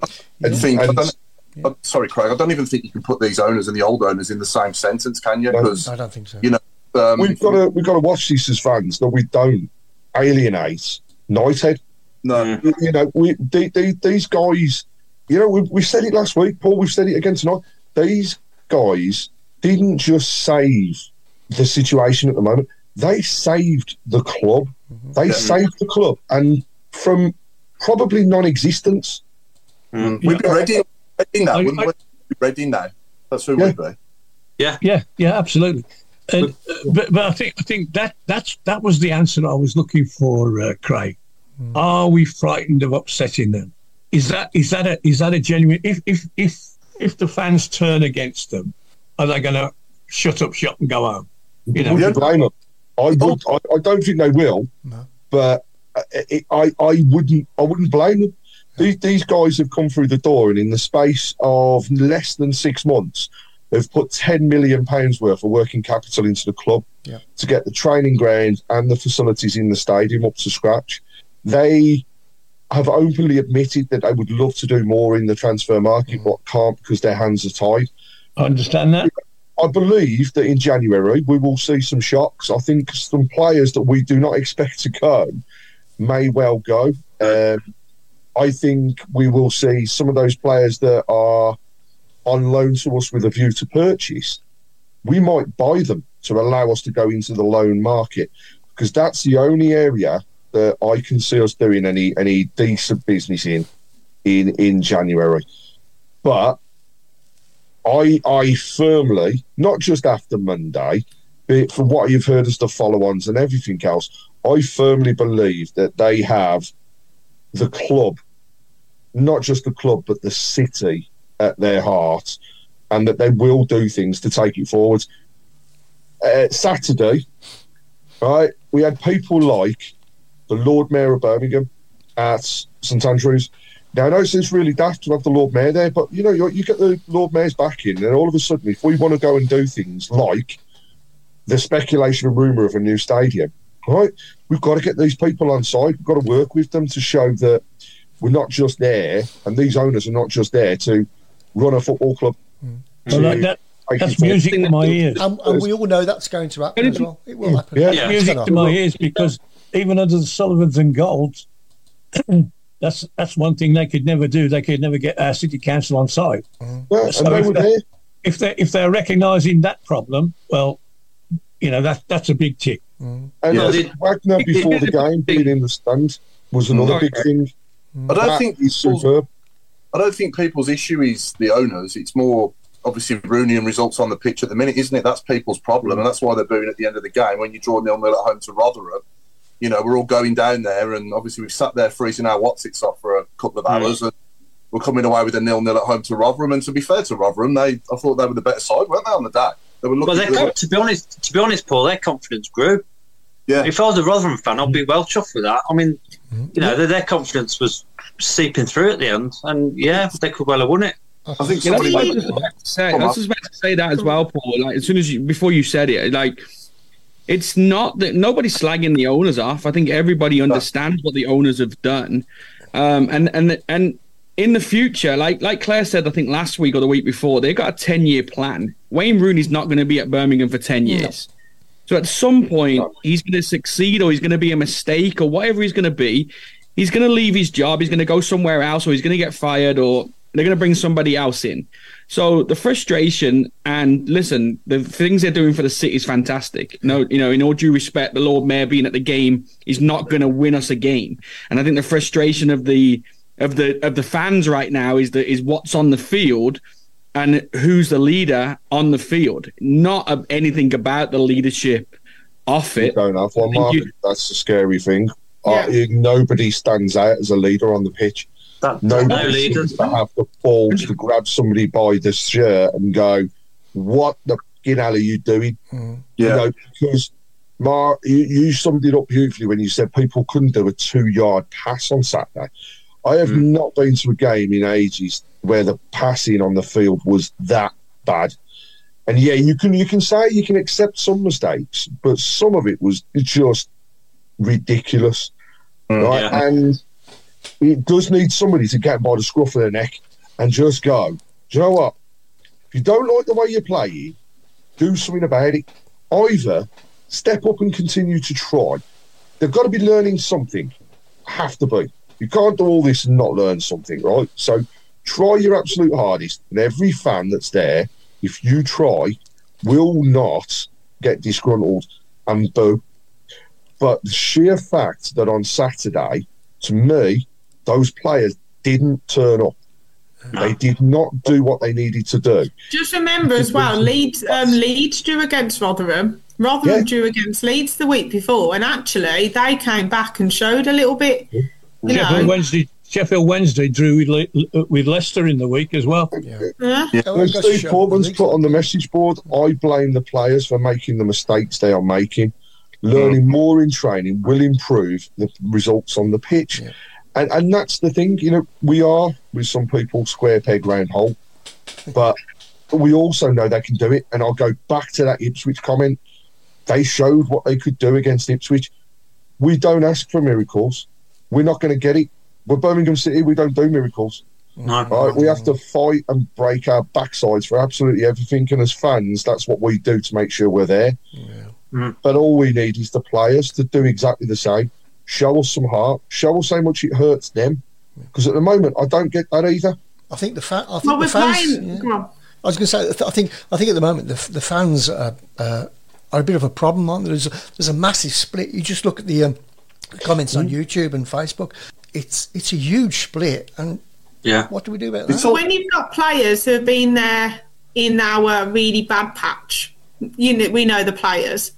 I think. I and- don't, uh, sorry, Craig. I don't even think you can put these owners and the old owners in the same sentence, can you? No. Because I don't think so. you know, um, we've got to we've got to watch this as fans that we don't alienate Knighthead. no, You know, we the, the, these guys. You know, we, we said it last week, Paul. We've said it again tonight. These guys didn't just save the situation at the moment; they saved the club. They Yeah. saved the club, and from probably non-existence. mm, we'd be ready, ready now. I- wouldn't I- we? We'd be ready now. That's who Yeah. we'd be. Yeah, yeah, Yeah. absolutely. And, uh, but but I think I think that that's that was the answer I was looking for, uh, Craig. Are we frightened of upsetting them? Is that is that a is that a genuine? If if if if the fans turn against them, are they going to shut up shop and go home? You know, Would you blame them? I would. Oh. I, I don't think they will, but uh, it, I I wouldn't. I wouldn't blame them. These, these guys have come through the door, and in the space of less than six months, have put 10 million pounds worth of working capital into the club Yeah. to get the training ground and the facilities in the stadium up to scratch. They have openly admitted that they would love to do more in the transfer market, but can't because their hands are tied. I understand that. I believe that in January we will see some shocks. I think some players that we do not expect to go may well go. Um, I think we will see some of those players that are on loan to us with a view to purchase. We might buy them to allow us to go into the loan market because that's the only area that I can see us doing any any decent business in in in January. But I I firmly, not just after Monday, but from what you've heard as the follow-ons and everything else, I firmly believe that they have the club, not just the club, but the city at their heart, and that they will do things to take it forward. Uh, Saturday, right, we had people like the Lord Mayor of Birmingham at St Andrews. Now, I know it seems really daft to have the Lord Mayor there, but you know, you, you get the Lord Mayor's back in, and all of a sudden, if we want to go and do things like the speculation and rumour of a new stadium, right, we've got to get these people on side. We've got to work with them to show that we're not just there, and these owners are not just there to run a football club. Well, that, that, take that's music to my ears. And, and we all know that's going to happen as well. It will mm. happen. Yeah. That's Yeah. music It's to gonna- my ears because even under the Sullivans and Golds, that's that's one thing they could never do. They could never get our city council on side. Yeah, mm-hmm. So and they if were that- there. If they if they're recognising that problem, well, you know that that's a big tick. Mm-hmm. And Yeah. uh, Wagner before the game being in the stand was another big thing. I don't That think is superb. I don't think people's issue is the owners. It's more obviously Rooney and results on the pitch at the minute, isn't it? That's people's problem, mm. and that's why they're booing at the end of the game when you draw nil nil at home to Rotherham. You know, we're all going down there, and obviously we've sat there freezing our whatsits off for a couple of hmm. hours, and we're coming away with a nil nil at home to Rotherham. And to be fair to Rotherham, they I thought they were the better side, weren't they on the day? They were Well, looking. their, to be honest, to be honest, Paul, their confidence grew. yeah, If I was a Rotherham fan, I'd be well chuffed with that. I mean, hmm. you know, their, their confidence was seeping through at the end, and yeah, they could well have won it. I think Yeah, that's somebody. what I was just about to say. I was just about to say that as well, Paul. Like as soon as you before you said it, like it's not that nobody's slagging the owners off. I think everybody understands what the owners have done, um, and and and in the future, like like Claire said, I think last week or the week before, they've got a ten year plan. Wayne Rooney's not going to be at Birmingham for ten years. So at some point, he's going to succeed, or he's going to be a mistake, or whatever he's going to be. He's going to leave his job. He's going to go somewhere else, or he's going to get fired, or they're going to bring somebody else in. So the frustration and listen, the things they're doing for the city is fantastic. No, you know, in all due respect, the Lord Mayor being at the game is not going to win us a game, and I think the frustration of the of the of the fans right now is that is what's on the field and who's the leader on the field, not of anything about the leadership off You it. don't have one, I think you- That's the scary thing. Yeah. Uh, nobody stands out as a leader on the pitch. That, Nobody no leaders. seems to have the balls to grab somebody by the shirt and go, "What the fucking hell are you doing?" Hmm. You Yeah, know, because Mark, you, you summed it up beautifully when you said people couldn't do a two-yard pass on Saturday. I have hmm. not been to a game in ages where the passing on the field was that bad. And yeah, you can you can say you can accept some mistakes, but some of it was just ridiculous, hmm, right? yeah. And it does need somebody to get by the scruff of the neck and just go. You know what? If you don't like the way you're playing, do something about it. Either step up and continue to try. They've got to be learning something. Have to be. You can't do all this and not learn something, right? So try your absolute hardest. And every fan that's there, if you try, will not get disgruntled and boo. But the sheer fact that on Saturday, to me, those players didn't turn up. They did not do what they needed to do. Just remember as well, Leeds um, Leeds drew against Rotherham. Rotherham Yeah. drew against Leeds the week before, and actually they came back and showed a little bit. You Sheffield know, Wednesday, Sheffield Wednesday drew with, Le- with Leicester in the week as well. yeah. When that's Steve Portman's put on the message board, I blame the players for making the mistakes they are making. Learning more in training will improve the results on the pitch. And, and that's the thing, you know, we are, with some people, square peg round hole. But but we also know they can do it. And I'll go back to that Ipswich comment. They showed what they could do against Ipswich. We don't ask for miracles. We're not going to get it. We're Birmingham City. We don't do miracles. No. Right? We have to fight and break our backsides for absolutely everything. And as fans, that's what we do to make sure we're there. Mm. But all we need is the players to do exactly the same. Show us some heart. Show us how much it hurts them. Because at the moment, I don't get that either. I think the fa- I think Well, the fans. yeah. Come on. I was going to say, I think I think at the moment the, the fans are, uh, are a bit of a problem. Aren't there? There's a, there's a massive split. You just look at the um, comments on YouTube and Facebook. It's it's a huge split, and Yeah. what do we do about that? It's all- when you've got players who have been there in our really bad patch, you know, we know the players,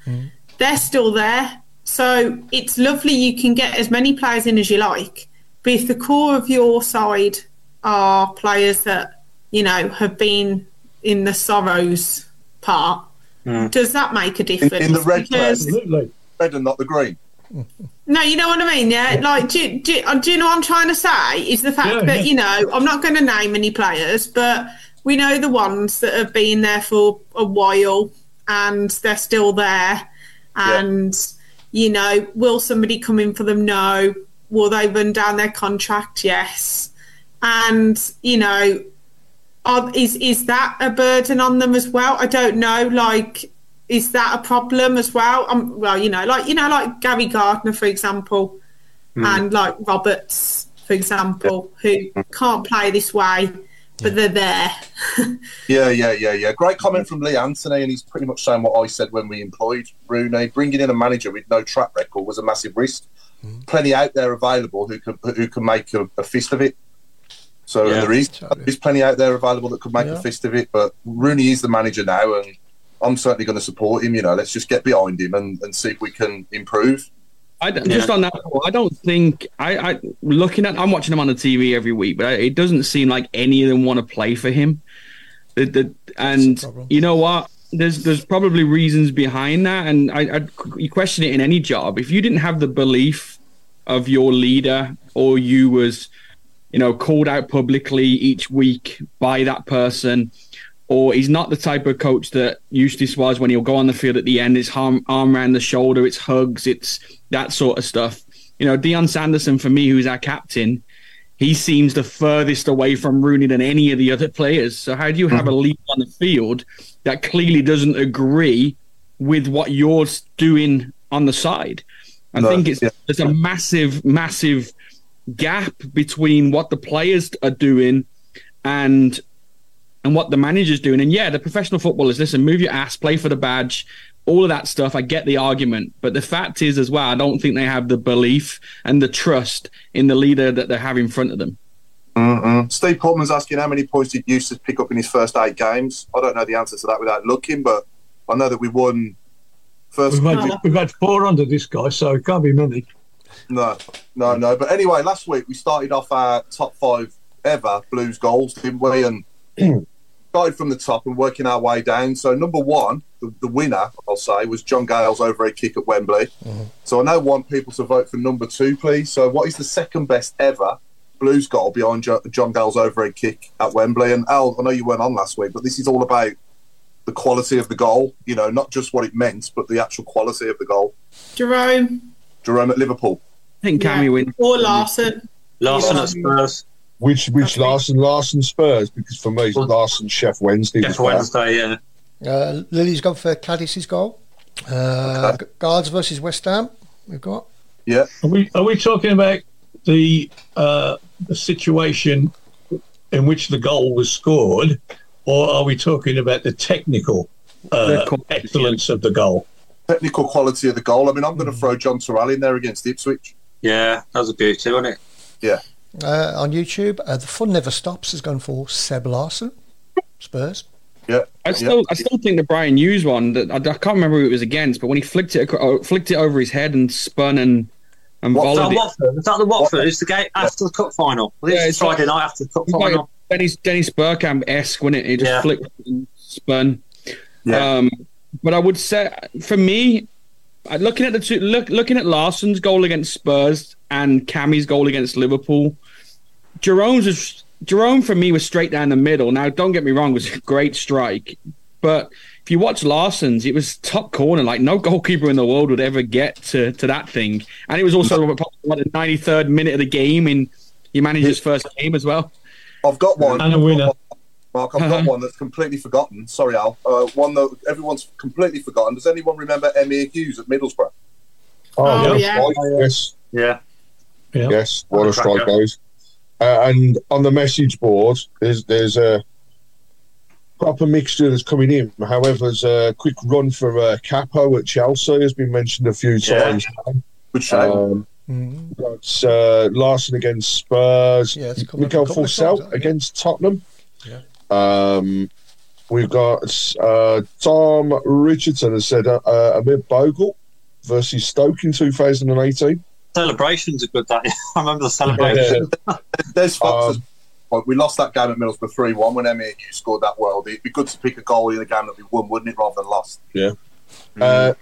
they're still there. So it's lovely you can get as many players in as you like, but if the core of your side are players that you know have been in the sorrows part, does that make a difference? in the red Because- Absolutely. red and not the green. no, you know what I mean, yeah. Like, do, you- do, you- uh, do you know what I'm trying to say? Is the fact Yeah, that yeah. you know I'm not going to name any players, but we know the ones that have been there for a while and they're still there. And you know, will somebody come in for them? No. Will they run down their contract? Yes. And you know, are, is is that a burden on them as well? I don't know. Like, is that a problem as well? Um, well, you know, like you know, like Gary Gardner, for example, and like Roberts, for example, who can't play this way, but they're there. Yeah, yeah, yeah, yeah. Great comment from Lee Anthony, and he's pretty much saying what I said when we employed Rooney. Bringing in a manager with no track record was a massive risk. Mm-hmm. Plenty out there available who can who can make a, a fist of it. So Yeah. there is Totally. there's plenty out there available that could make Yeah. a fist of it. But Rooney is the manager now, and I'm certainly going to support him. You know, let's just get behind him and, and see if we can improve. I don't- just on that, I don't think I, I looking at. I'm watching him on the TV every week, but it doesn't seem like any of them want to play for him. The, the, and you know what? There's there's probably reasons behind that, and I, I you question it in any job. If you didn't have the belief of your leader, or you was, you know, called out publicly each week by that person, or he's not the type of coach that Eustace was when he'll go on the field at the end, his arm, arm around the shoulder, it's hugs, it's that sort of stuff. You know, Dion Sanderson, for me, who's our captain, he seems the furthest away from Rooney than any of the other players. So how do you have a mm-hmm. leader on the field that clearly doesn't agree with what you're doing on the side? I No, think it's yeah. there's a massive, massive gap between what the players are doing and and what the manager's doing. And yeah, the professional footballers, listen, move your ass, play for the badge, all of that stuff. I get the argument. But the fact is, as well, I don't think they have the belief and the trust in the leader that they have in front of them. Mm-mm. Steve Portman's asking how many points did Eustace pick up in his first eight games. I don't know the answer to that without looking, but I know that we won first. We've had, we've had four under this guy, so it can't be many. No, no, no. But anyway, last week we started off our top five ever Blues goals, didn't we? And started from the top and working our way down. So number one, the, the winner, I'll say, was John Gayle's overhead kick at Wembley. Mm-hmm. So I now want people to vote for number two, please. So what is the second best ever Blues goal behind jo- John Gayle's overhead kick at Wembley? And Al, I know you weren't on last week, but this is all about the quality of the goal. You know, not just what it meant, but the actual quality of the goal. Jerome Jerome at Liverpool. I think Cammy yeah. wins. or Larsson. Larsson at Spurs. Which which Larsson Larsson Spurs because for me Well- Larsson Sheff Wednesday. Jeff was better. Wednesday, yeah. Uh, Lily's gone for Cadis's goal. Uh, Guards versus West Ham. We've got. Yeah. Are we are we talking about the uh, the situation in which the goal was scored, or are we talking about the technical uh, excellence of the goal? technical quality of the goal. I mean, I'm going to throw John Terrell in there against Ipswich. Yeah, that was a beauty, wasn't it? Yeah. Uh, on YouTube, uh, the fun never stops has gone for Seb Larsson, Spurs. Yeah. I still, I still think the Bryan Hughes one. That I, I can't remember who it was against, but when he flicked it, uh, flicked it over his head and spun and and What- Was that volleyed it. Watford? Was that the Watford? It's the game after the cup final. I think Yeah, it's it's Friday like- night after the cup It's like final. Dennis Dennis Bergkamp esque, wasn't it? He just Yeah. flicked and spun. Yeah. Um, but I would say, for me, Uh, looking at the two, look, looking at Larsson's goal against Spurs and Cammy's goal against Liverpool, Jerome's was Jerome for me was straight down the middle. Now, don't get me wrong, it was a great strike, but if you watch Larsson's, it was top corner. Like no goalkeeper in the world would ever get to, to that thing, and it was also like the ninety third minute of the game in your manager's first game as well. I've got one. And a winner. Mark, I've got Uh-huh. one that's completely forgotten. Sorry, Al. Uh, one that everyone's completely forgotten. Does anyone remember Emir Hughes at Middlesbrough? Oh, yes, yeah. right, yes, Yeah. Yeah. yes. What a strike cracker. those. Uh, and on the message board, there's there's a proper mixture that's coming in. However, there's a quick run for uh, Kapo at Chelsea has been mentioned a few Yeah. times. Good shame. Um, Mm. got uh, Larsson against Spurs. Yeah, it's come up a Mikael couple of Forssell times, yeah. against Tottenham. Yeah. Um, we've got uh, Tom Richardson has said uh, uh, Omar Bogle versus Stoke in 2018. Celebrations a good. That I remember the celebration. There's Fox. Um, we lost that game at Middlesbrough 3 1 when Emyr Huws scored that world. It'd be good to pick a goal in a game that we won, wouldn't it, rather than lost? Yeah. Uh,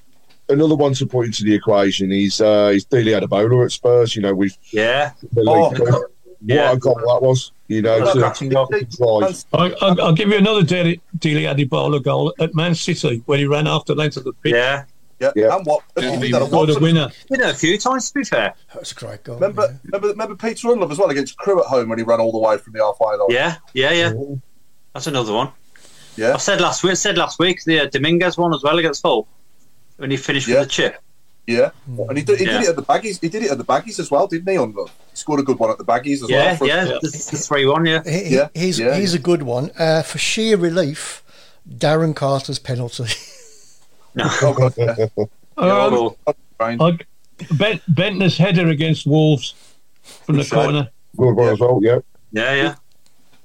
another one to put into the equation is uh, is Dele Adebola at Spurs. You know, with Yeah. Oh, league cup. yeah. What a goal that was. You know, That's to, cracking goal. drive. I, I'll, I'll give you another Dele Dele Adebola goal at Man City when he ran after length of the pitch. Yeah. Yeah. Yeah. And what? He we a scored a winner. Did it a few times, to be fair. That's a great goal. Remember, yeah. remember, remember Peter Ndlovu as well against Crewe at home when he ran all the way from the halfway line. Yeah. Yeah, yeah. That's another one. Yeah. I said last week, said last week, the uh, Dominguez one as well against Hull when he finished Yeah. with the chip. Yeah, and he did, he Yeah. did it at the baggies. He did it at the baggies as well, didn't he? On the, he scored a good one at the baggies as Yeah, well. for- yeah, the, the three one, yeah. He- he- Yeah, he's, yeah. he's a good one. Uh, for sheer relief, Darren Carter's penalty. Oh, God, yeah. Um, Oh, Right. Bendtner's header against Wolves from the corner. Good one as well, yeah. yeah, yeah.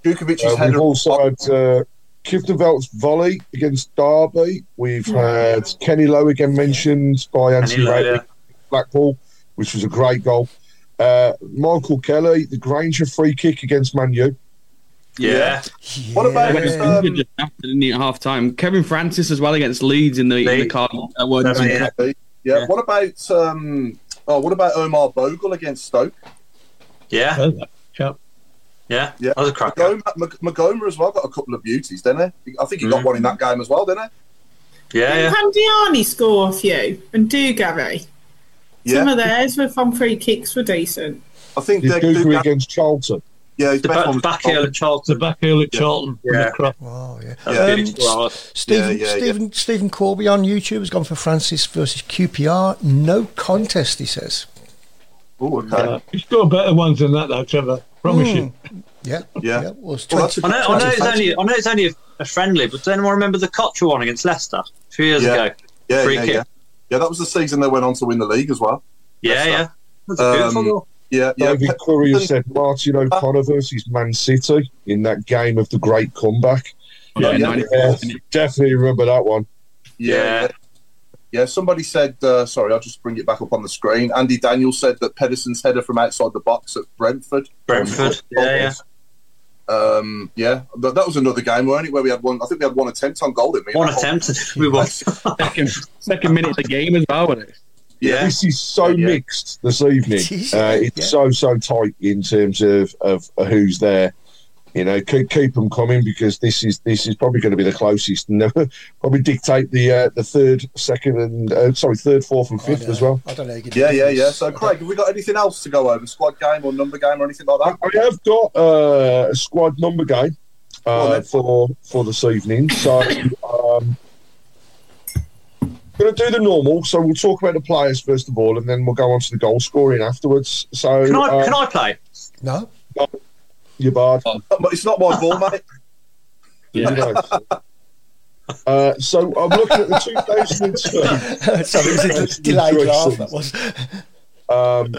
Djukovic's Uh, header. we've also had uh, Kieftenbeld's volley against Derby. We've had Kenny Lowe again mentioned by Anthony Lowe, Ratley, yeah. Blackpool, which was a great goal. Uh, Michael Kelly, the Grainger free kick against Man U. Yeah. What about Went um, after, didn't he, at half time. Kevin Francis as well against Leeds in the, in the Leeds. car. Uh, Worthington Yeah. Yeah, Yeah. What about um? Oh, what about Omar Bogle against Stoke? Yeah, Heard that. Yeah. yeah. Yeah. That was a cracker. Magoma, Mag- Magoma as well got a couple of beauties, didn't he? I think he got Mm. one in that game as well, didn't he? Yeah, Didn't yeah. Pandiani score a few? And do Gary? he? Some of theirs were from free kicks were decent. I think Did they Duke do. against Charlton. Yeah, his The best back, one back heel at The Charlton. back heel at Charlton. from Yeah. the crop. Wow, yeah. That's Yeah. good score. Stephen, Yeah, yeah, Stephen, Stephen Corby on YouTube has gone for Francis versus QPR. No contest, he says. Oh, okay. He's got better ones than that, though, Trevor. Promise you. Yeah, Yeah. Well, it's Well, that's 20 a- I know, I know it's only, I know it's only a, a friendly, but does anyone remember the Kocher one against Leicester a few years Yeah. ago? Yeah, Free yeah, kick. yeah. Yeah, that was the season they went on to win the league as well. Yeah, Leicester. yeah. That's a beautiful Um, goal. Yeah, yeah. David Pe- said Martin O'Connor versus Man City in that game of the great comeback. Yeah, Yeah, Yeah, definitely remember that one. Yeah. Yeah. yeah. Yeah, somebody said, uh, sorry, I'll just bring it back up on the screen. Andy Daniels said that Pedersen's header from outside the box at Brentford. Brentford. Yeah, yeah. Um, yeah, that, that was another game, weren't it? Where we had one, I think we had one attempt on goal, didn't we? One attempt. We won. Second, second minute of the game as well, wasn't it? Yeah, This is so Yeah, yeah. mixed this evening. It is, Uh, it's yeah. so so tight in terms of, of uh, who's there. You know, keep, keep them coming because this is this is probably going to be the closest. and probably dictate the uh, the third, second, and uh, sorry, third, fourth, and fifth as well. I don't know. you yeah, yeah, this. yeah. So, Craig, have we got anything else to go over? Squad game or number game or anything like that? I have got uh, a squad number game Go on uh, for for this evening. So um, going to do the normal. So we'll talk about the players first of all, and then we'll go on to the goal scoring afterwards. So Can I, uh, can I play? No, you bard. But it's not my ball, mate. You know. Uh, so I'm looking at the 2002. sorry, it was a delayed laugh. That was. Um,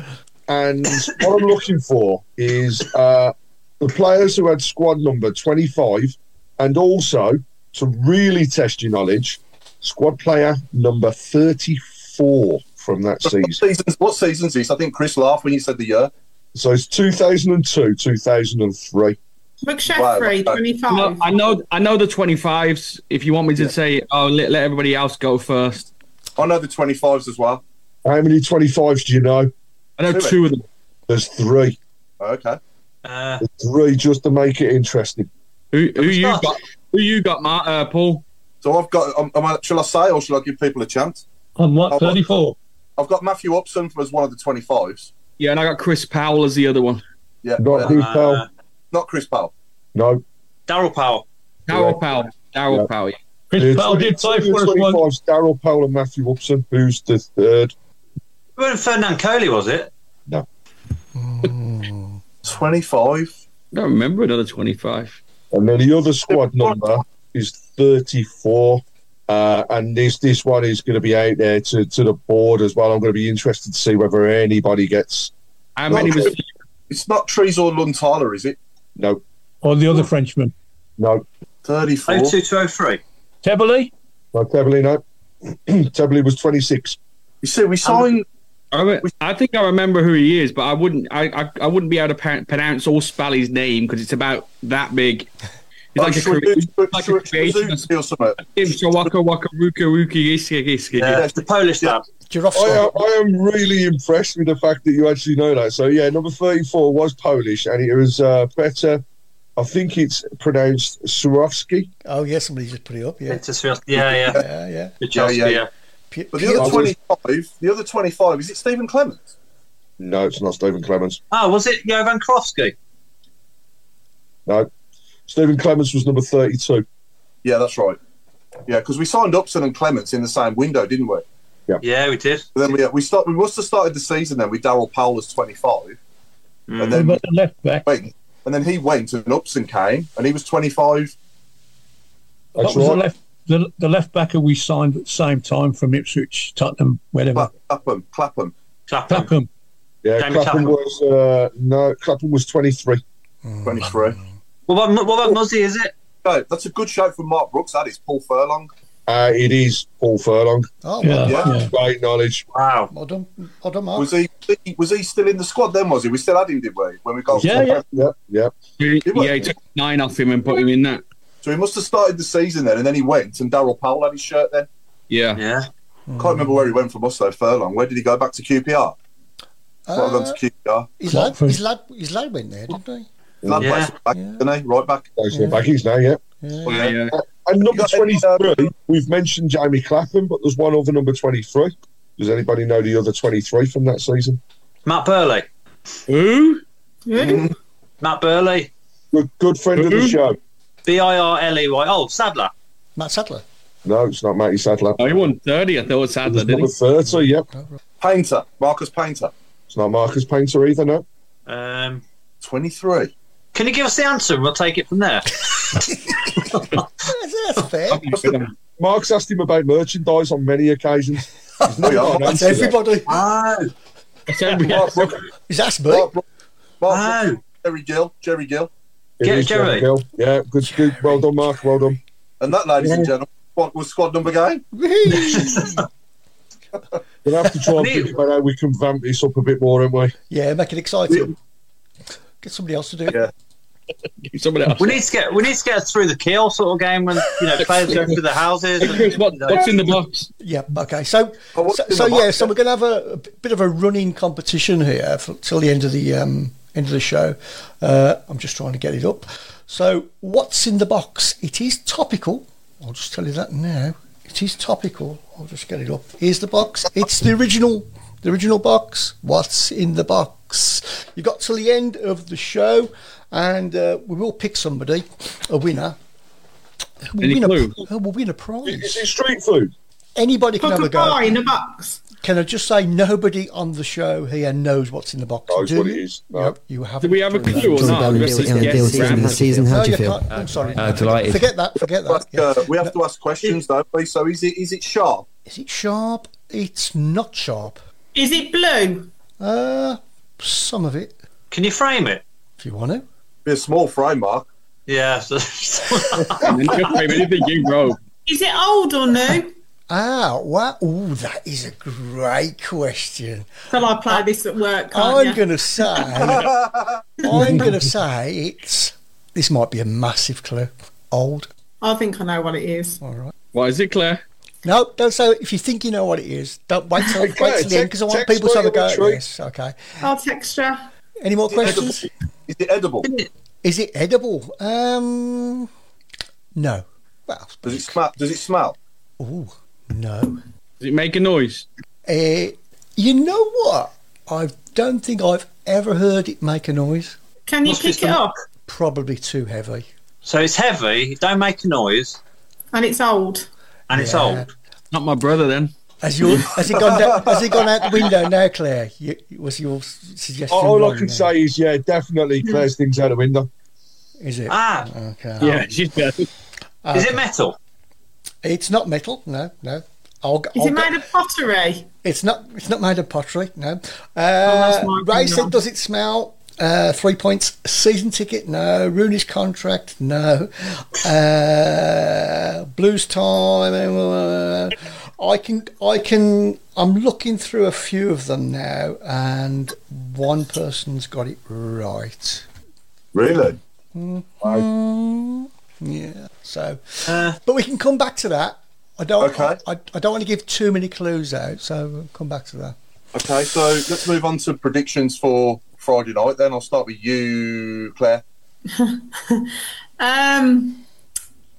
and what I'm looking for is uh, the players who had squad number 25, and also to really test your knowledge, squad player number 34 from that What season. seasons, what seasons is? I think Chris laughed when you said the year. So it's 2002, 2003. McSheffrey, Wow. 25. No, I know, I know the 25s. If you want me to say, oh, let, let everybody else go first. I know the 25s as well. How many 25s do you know? I know Two. two of them. There's three. Okay. Uh, Three just to make it interesting. Who, who you got? Who you got, Mark, uh, Paul? So I've got. Um, am I, shall I say or shall I give people a chance? On what, I've got- 34? I've got Matthew Upson as one of the 25s. Yeah, and I got Chris Powell as the other one. Yeah, Not uh, Chris Powell. not Chris Powell. No. Daryl Powell. Darryl Yeah. Powell. Daryl Yeah. Powell. Yeah. Chris Uh, Powell did play for us once. Daryl Powell and Matthew Upson. Who's the third? It wasn't Ferdinand Coly, was it? No. 25. I don't remember another 25. And then the other squad number is 34. Uh, and this this one is going to be out there to, to the board as well. I'm going to be interested to see whether anybody gets. How many was It's not Tresor Luntala, is it? No, Or the other Frenchman. no, 34. 02203. Tebily? no. Tebily, no. Tebily was 26. You see, we signed. I, I think I remember who he is, but I wouldn't. I I, I wouldn't be able to pronounce or spell his name because it's about that big. It's Oh, like a, should we cre- do- should- like a we- should we creation. or something? Waka waka ruka ruki iski iski. Yeah, it's the Polish lad. I am, I am really impressed with the fact that you actually know that. So, yeah, number 34 was Polish and it was uh, better. I think it's pronounced Surowski. Oh, yeah, somebody just put it up, yeah. It's just, yeah, yeah. Yeah, yeah. Good job, Yeah, yeah. yeah. P- But the other P- 25, the other 25, is it Stephen Clemence? No, it's not Stephen Clemence. Oh, was it Jovan Kirovski? No. Stephen Clemence was number 32. Yeah, that's right. Yeah, because we signed Upson and Clemence in the same window, didn't we? Yeah, yeah we did. But then we we start we must have started the season then with Daryl Powell as 25, and then about the left back? wait, and then he went and Upson came and he was 25. That's That That's was the left, the, the left backer we signed at the same time from Ipswich, Tottenham, wherever. Clapham, Clapham. Clapham. Clapham. Yeah, Jamie Clapham Clapham. was uh, no, Clapham was twenty three. 23. What about, what about Muzzy, is it? No, that's a good shout from Mark Brooks. That is Paul Furlong. Uh, it is Paul Furlong. Oh, Yeah, well, Yeah. yeah. Great knowledge. Wow. well done, well done, Mark. Was he was he still in the squad then? Was he? We still had him, did we? When we got Yeah, yeah. Yeah, yeah. Yeah, He was- he took nine off him and put him in that. So he must have started the season then, and then he went, and Daryl Powell had his shirt then. Yeah. Yeah. Can't remember where he went from us though. Furlong. Where did he go back to QPR? Might have gone Uh, to QPR. his, lad, his, lad, his lad went there, didn't he? Lad Yeah. plays back, Yeah. didn't? Right back. Those are the backies now, yeah. Oh, Yeah, yeah. And number You got any, uh, 23, we've mentioned Jamie Clapham, but there's one other number 23. Does anybody know the other 23 from that season? Matt Birley. Who? Yeah. Matt Birley. Good, good friend of the show. B I R L E Y. Oh, Sadler. Matt Sadler. No, it's not Matty Sadler. Oh, he won 30. I thought it was Sadler, It's didn't number he? 30, yep. Painter, Marcus Painter, It's not Marcus Painter either, no. Um, 23. Can you give us the answer and we'll take it from there? That's, that's fair. Mark's asked him about merchandise on many occasions. He's not yeah. got an That's answer yet. everybody. oh, That's every- Mark Brook, Is that me? Mark Brook, Mark oh. Ah. Brook, Jerry Gill, Jerry Gill, Get is Jerry. Gill. Yeah, good, good. Well done, Mark. Well done. and that, ladies and gentlemen, what was squad number game? We'll have to try and Neil. think about how we can vamp this up a bit more, aren't we? yeah, make it exciting. Get somebody else to do it. Yeah. Somebody else. We need to get we need to get through the kill sort of game when you know players go through the houses. Hey, Chris, what, you know. what's in the box? Yeah, okay. So, Oh, so, so yeah, so we're going to have a, a bit of a running competition here for, till the end of the um, end of the show. Uh, I'm just trying to get it up. So, what's in the box? It is topical. I'll just tell you that now. It is topical. I'll just get it up. Here's the box. It's the original, the original box. What's in the box? You got till the end of the show, and uh, we will pick somebody, a winner. Who will, Any win a, clue? who will win a prize? Is it street food? Anybody can Put have a a go. in a box. Can I just say nobody on the show here knows what's in the box? Knows Do what you? is, no. Yep, you have. Do we have a clue or not? about We the have deal, to the guess deal round. season, the season. How do you you feel? can't. I'm sorry. Uh, delighted. Forget that. Forget that. Like, yeah. uh, we have to ask questions, don't we? So is it is it sharp? Is it sharp? It's not sharp. Is it blue? Uh, some of it, Can you frame it? if you want to. Be a small frame, Mark. Yeah. so- And then just frame anything you wrote. Is it old or new? Ah, wow. Ooh, that is a great question. Shall I play this at work? Can't I'm going to say, I'm going to say it's. This might be a massive clue. Old. I think I know what it is. All right. Why is it, Claire? No, don't say it. If you think you know what it is, don't wait till, Okay, wait till the end because I want people to have a go at this. Okay. I'll texture. Any more questions? Is it edible? Is it edible? Um, no. Well, Does it smell? Does it smell? ooh, no. Does it make a noise? Uh, you know what? I don't think I've ever heard it make a noise. Can you Must be pick it up? Probably too heavy. So it's heavy, don't make a noise, And it's old. and it's old. Not my brother then. Has your has it gone down, has it gone out the window now, Claire? You, was your suggestion? All I can there? say is, yeah, definitely Claire's things out the window. is it? Ah, Okay. Yeah, she's dead. is it metal? It's not metal. No, no. I'll, Is I'll it go- made of pottery? It's not. It's not made of pottery. No. Uh, my Ray opinion. said, "Does it smell?" Uh, three points. Season ticket? No. Rooney's contract? No. Uh, blues time? I can. I can. I'm looking through a few of them now, and one person's got it right. Really? Mm, yeah. So, Uh, but we can come back to that. I don't. Okay. I, I don't want to give too many clues out, so we'll come back to that. Okay, so let's move on to predictions for Friday night. Then I'll start with you, Claire. Um,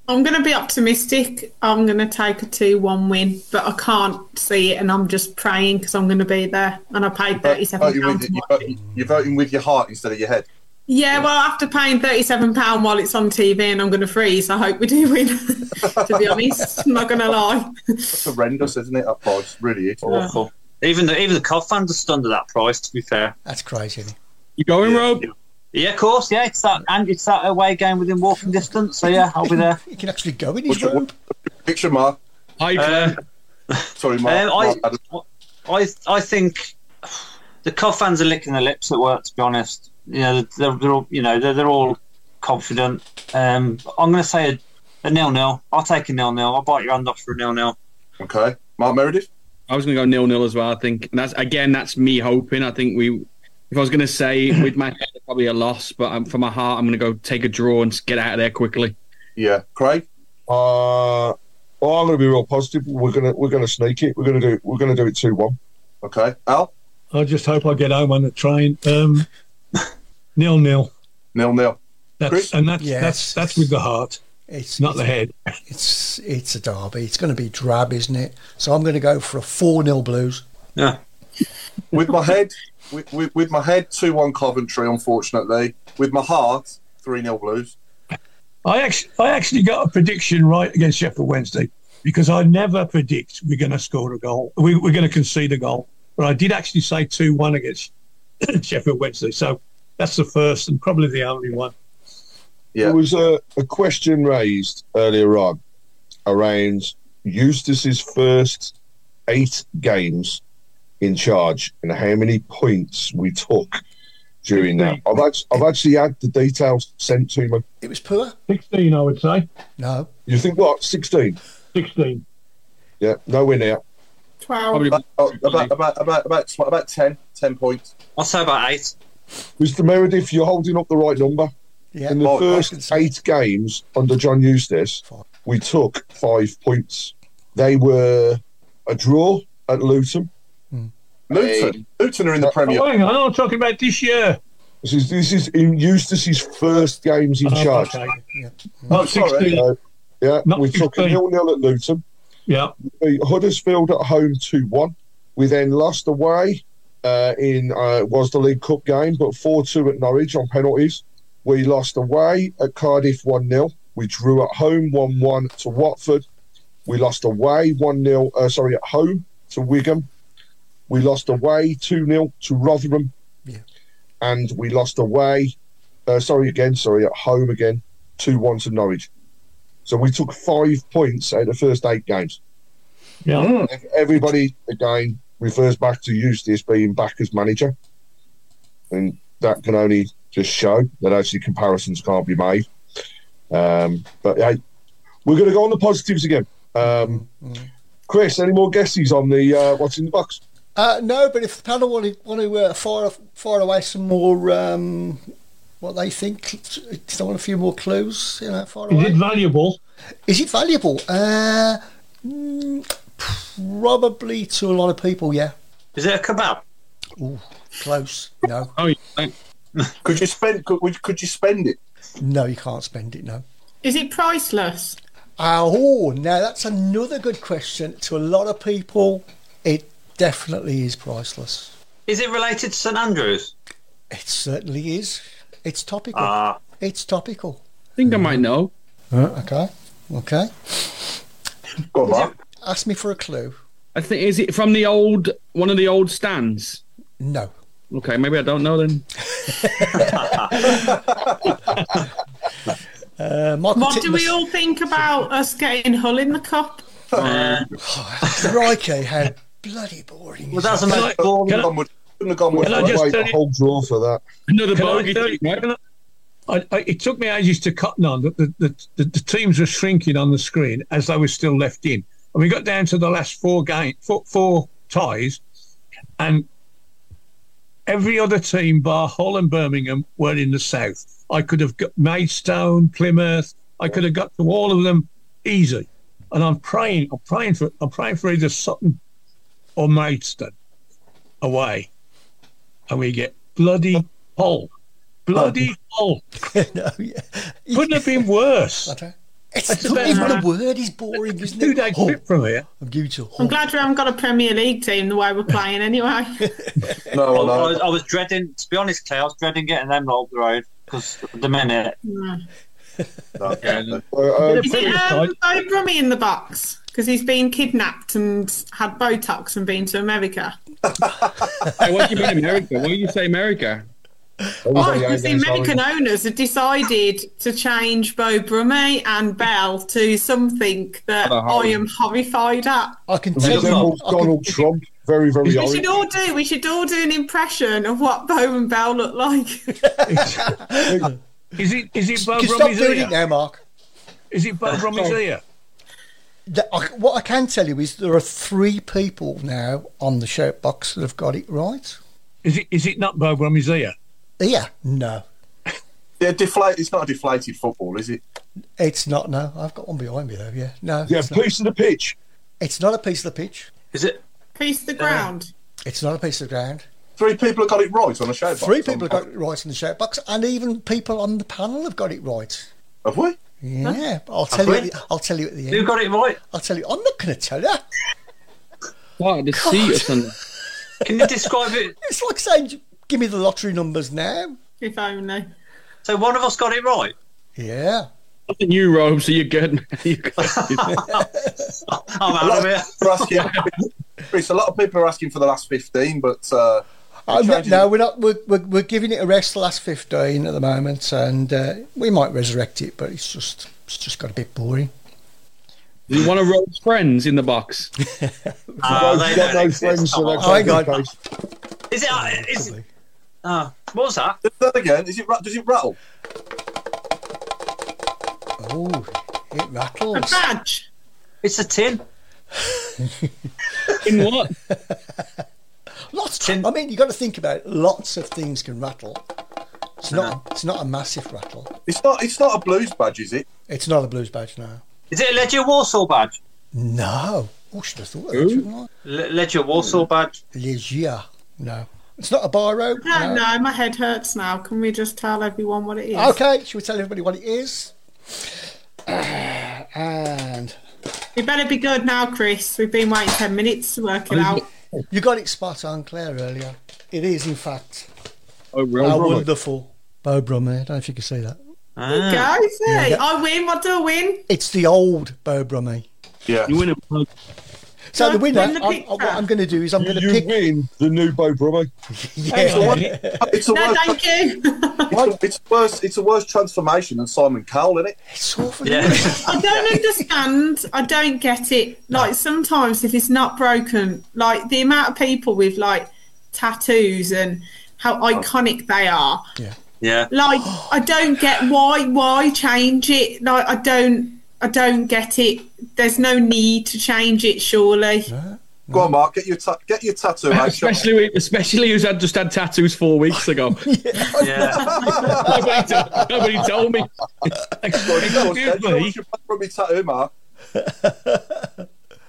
I'm going to be optimistic. I'm going to take a 2 1 win, but I can't see it, and I'm just praying because I'm going to be there. And I paid £37 Voting with, you, watch it. you're voting with your heart instead of your head. Yeah, well, after paying £37 while it's on TV and I'm going to freeze, I hope we do win, to be honest. I'm not going to lie. That's horrendous, isn't it? That price really is. awful. Even the even the COD fans are stunned at that price. To be fair, That's crazy. You going, Yeah. Rob? Yeah, of course, yeah. It's that and it's that away game within walking distance. So yeah, I'll be there. you can actually go in his What's your robe. prediction, Mark? Hi, Claire. Sorry, Mark. Um, I- Mark I I think the COD fans are licking their lips at work. To be honest, you know they're, they're all you know they're, they're all confident. Um, I'm going to say a, a nil nil. I'll take a nil nil. I'll bite your hand off for a nil nil. Okay, Mark Meredith. I was going to go nil nil as well. I think and that's again that's me hoping. I think we. If I was going to say with my head probably a loss, but um, for my heart I'm going to go take a draw and get out of there quickly. Yeah, Craig. Uh, well, I'm going to be real positive. We're going to we're going to sneak it. We're going to do we're going to do it two one. Okay, Al. I just hope I get home on the train. Um, nil nil. Nil nil. That's Chris? and that's Yes. that's that's with the heart, It's not the head. It's it's a derby. It's going to be drab, isn't it? So I'm going to go for a four 0 Blues. Yeah. With my head, with, with, with my head, two one Coventry. Unfortunately, with my heart, three 0 Blues. I actually I actually got a prediction right against Sheffield Wednesday because I never predict we're going to score a goal. We, we're going to concede a goal, but I did actually say two one against Sheffield Wednesday. So that's the first and probably the only one. Yeah. There was a, a question raised earlier on around Eustace's first eight games in charge and how many points we took during that. I've actually, I've actually had the details sent to me. It was poor. Sixteen, I would say. No, You think what? Sixteen? Sixteen. Yeah, nowhere near. 12. About, oh, about, about, about, about, about 10, 10 points. I'll say about eight. Mr. Meredith, you're holding up the right number. yeah. In the Oh, first eight games under John Eustace, Five. we took five points. They were a draw at Luton. Luton. Luton are in the Premier. Oh, hang on, I'm talking about this year. This is this is in Eustace's first games in Oh, charge. okay. Yeah. Not sorry. Uh, yeah, Not we took a 16. nil nil at Luton. Yeah. beat Huddersfield at home 2 1. We then lost away uh, in uh, was the League Cup game, but 4 2 at Norwich on penalties. We lost away at Cardiff 1 0. We drew at home 1 1 to Watford. We lost away 1 0, uh, sorry, at home to Wigan. We lost away 2 0 to Rotherham. Yeah. And we lost away, uh, sorry, again, sorry, at home again, 2 1 to Norwich. So we took five points out of the first eight games. Yeah. Everybody again refers back to Eustace being back as manager, and that can only just show that actually comparisons can't be made. Um, but hey, we're going to go on the positives again. Um, Chris, any more guesses on the uh, what's in the box? Uh, no, but if the panel want to, want to uh, fire fire away some more, um, what they think, they want a few more clues, you know, fire away. Is away. it valuable? Is it valuable? Uh, mm, probably to a lot of people. Yeah. Is it a kebab? Ooh, close. No. Oh, yeah. Could you spend? Could, could you spend it? No, you can't spend it. No. Is it priceless? Oh, now that's another good question. To a lot of people, it definitely is priceless. Is it related to St Andrews? It certainly is. It's topical. Ah. It's topical. I think I might know. Uh, okay. Okay. Go on, Mark. Ask me for a clue. I think is it from the old one of the old stands? No. Okay, maybe I don't know then. Uh, Michael What do we all think about us getting Hull in the cup? Crikey, how bloody boring Well, that's a most boring. Couldn't have gone with- couldn't have gone with Can I just Wait tell a you- whole draw for that. Another Can I bogey. tell you- right? can I- I, I, it took me ages to cotton on that the, the, the, the teams were shrinking on the screen as they were still left in. And we got down to the last four game, four, four ties, and every other team, bar Hull and Birmingham, were in the south. I could have got Maidstone, Plymouth. I could have got to all of them easy. And I'm praying, I'm praying for, I'm praying for either Sutton or Maidstone away, and we get bloody Hull, bloody Hull. no, yeah. Couldn't have been worse. It's That's not even half- the word is boring, isn't Two it? day Hull. trip from here. I'm due to I'm glad we haven't got a Premier League team the way we're playing anyway. No, I, no. was, I was dreading, to be honest, Clay, I was dreading getting them rolled the road because at the minute, No. no. Uh, Is it um, Brummie in the box? Because he's been kidnapped and had Botox and been to America. Hey, what do you mean America? Why do you say America? Oh, because the American owners have decided to change Beau Brummie and Belle to something that Oh, I am horrified at. I can tell you. Donald, I can- Donald Trump, very, very We orange. should all do. We should all do an impression of what Beau and Belle look like. Is it is it Beau you can stop Brummie's doing ear? it now, Mark. Is it Beau Brummie's ear? The- I- what I can tell you is there are three people now on the shout box that have got it right. Is it is it not Beau Brummie's ear? Yeah, no, Yeah, deflate. It's not a deflated football, is it? it's not. No, I've got one behind me though. Yeah, no, Yeah, it's, not. piece of the pitch. it's not a piece of the pitch. is it? Piece of the ground. Uh, it's not a piece of ground. Three people have got it right on the show. Three people have got it right on the shout box, and even people on the panel have got it right. Have we? Yeah, I'll tell you. The, I'll tell you at the Who end. got it right? I'll tell you. I'm not going to tell you. What, the seat or something? Can you describe it? It's like saying, "Give me the lottery numbers now." If only. So one of us got it right. Yeah. Nothing you, Rob, so you're good. You got- I'm out of it. We're asking, Chris, a lot of people are asking for the last 15, but uh, No, changes- no, we're not. We're, we're, we're giving it a rest the last fifteen at the moment, and uh, we might resurrect it, but it's just it's just got a bit boring. you want to Rob's friends in the box? Rogue's they got no friends, so Come. Oh, hang not the on. case. Is it? Uh, is it? Uh, what was that? do that again. Is it, does it rattle? Oh, it rattles. A rattles. badge. It's a tin. In what? Lots. Tin- I mean, you got to think about it. Lots of things can rattle. It's not. It's not a massive rattle. It's not. It's not a blues badge, is it? It's not a blues badge now. Is it a Legia Warsaw badge? No. Oh, should have thought of that, shouldn't I? Le- Legia Warsaw hmm. badge. Legia. No. It's not a biro. I don't know. My head hurts now. Can we just tell everyone what it is? Okay, shall we tell everybody what it is? And You better be good now, Chris. We've been waiting 10 minutes to work it out. You got it spot on, Claire, earlier. It is, in fact, Oh, real our Robert. wonderful Beau Brummer. I don't know if you can see that. Ah. Go, see. Yeah. I win. What do I win? It's the old Beau Brummie. Yeah. You win a plug. So the winner, the I'm, picture. what I'm going to do is I'm going to You pick. win the new Beau Brummie. Yeah. It's a No, worse, thank you. it's, it's worse. It's a worse transformation than Simon Cowell, isn't it? It's awful. Yeah. isn't it? I don't understand. I don't get it. Like sometimes if it's not broken, like the amount of people with like tattoos and how oh. iconic they are. Yeah. Yeah. Like I don't get why why change it. Like I don't I don't get it. There's no need to change it. Surely. Go on, Mark. Get your ta- get your tattoo out. Show- Especially, especially who's had just had tattoos four weeks ago. Yeah. nobody, t- nobody told me. Go on, Excuse Ted, me. from your tattoo, Mark.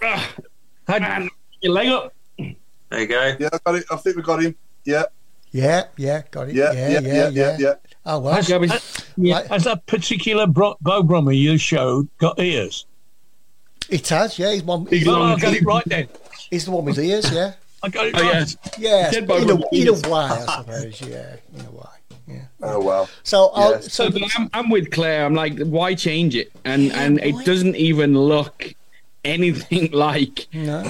Ah, had, Man, your leg up. There you go. Yeah, I got it. I think we got him. Yeah. Yeah, yeah, got it. Yeah, Yeah, yeah, yeah. yeah. Oh well. Has, has- yeah, has that particular bro- Beau Brummer you showed got ears? It has, yeah. He's one. He's oh, I got it right then. He's the one with ears, yeah. I got it Oh, right. yeah. Yeah, Dead in a, Brummer in a ears. way, I suppose. Yeah, in a way. Yeah. Oh well. So, I'll, Yes. so So I'm, I'm with Claire. I'm like, why change it? And and it doesn't even look anything like no.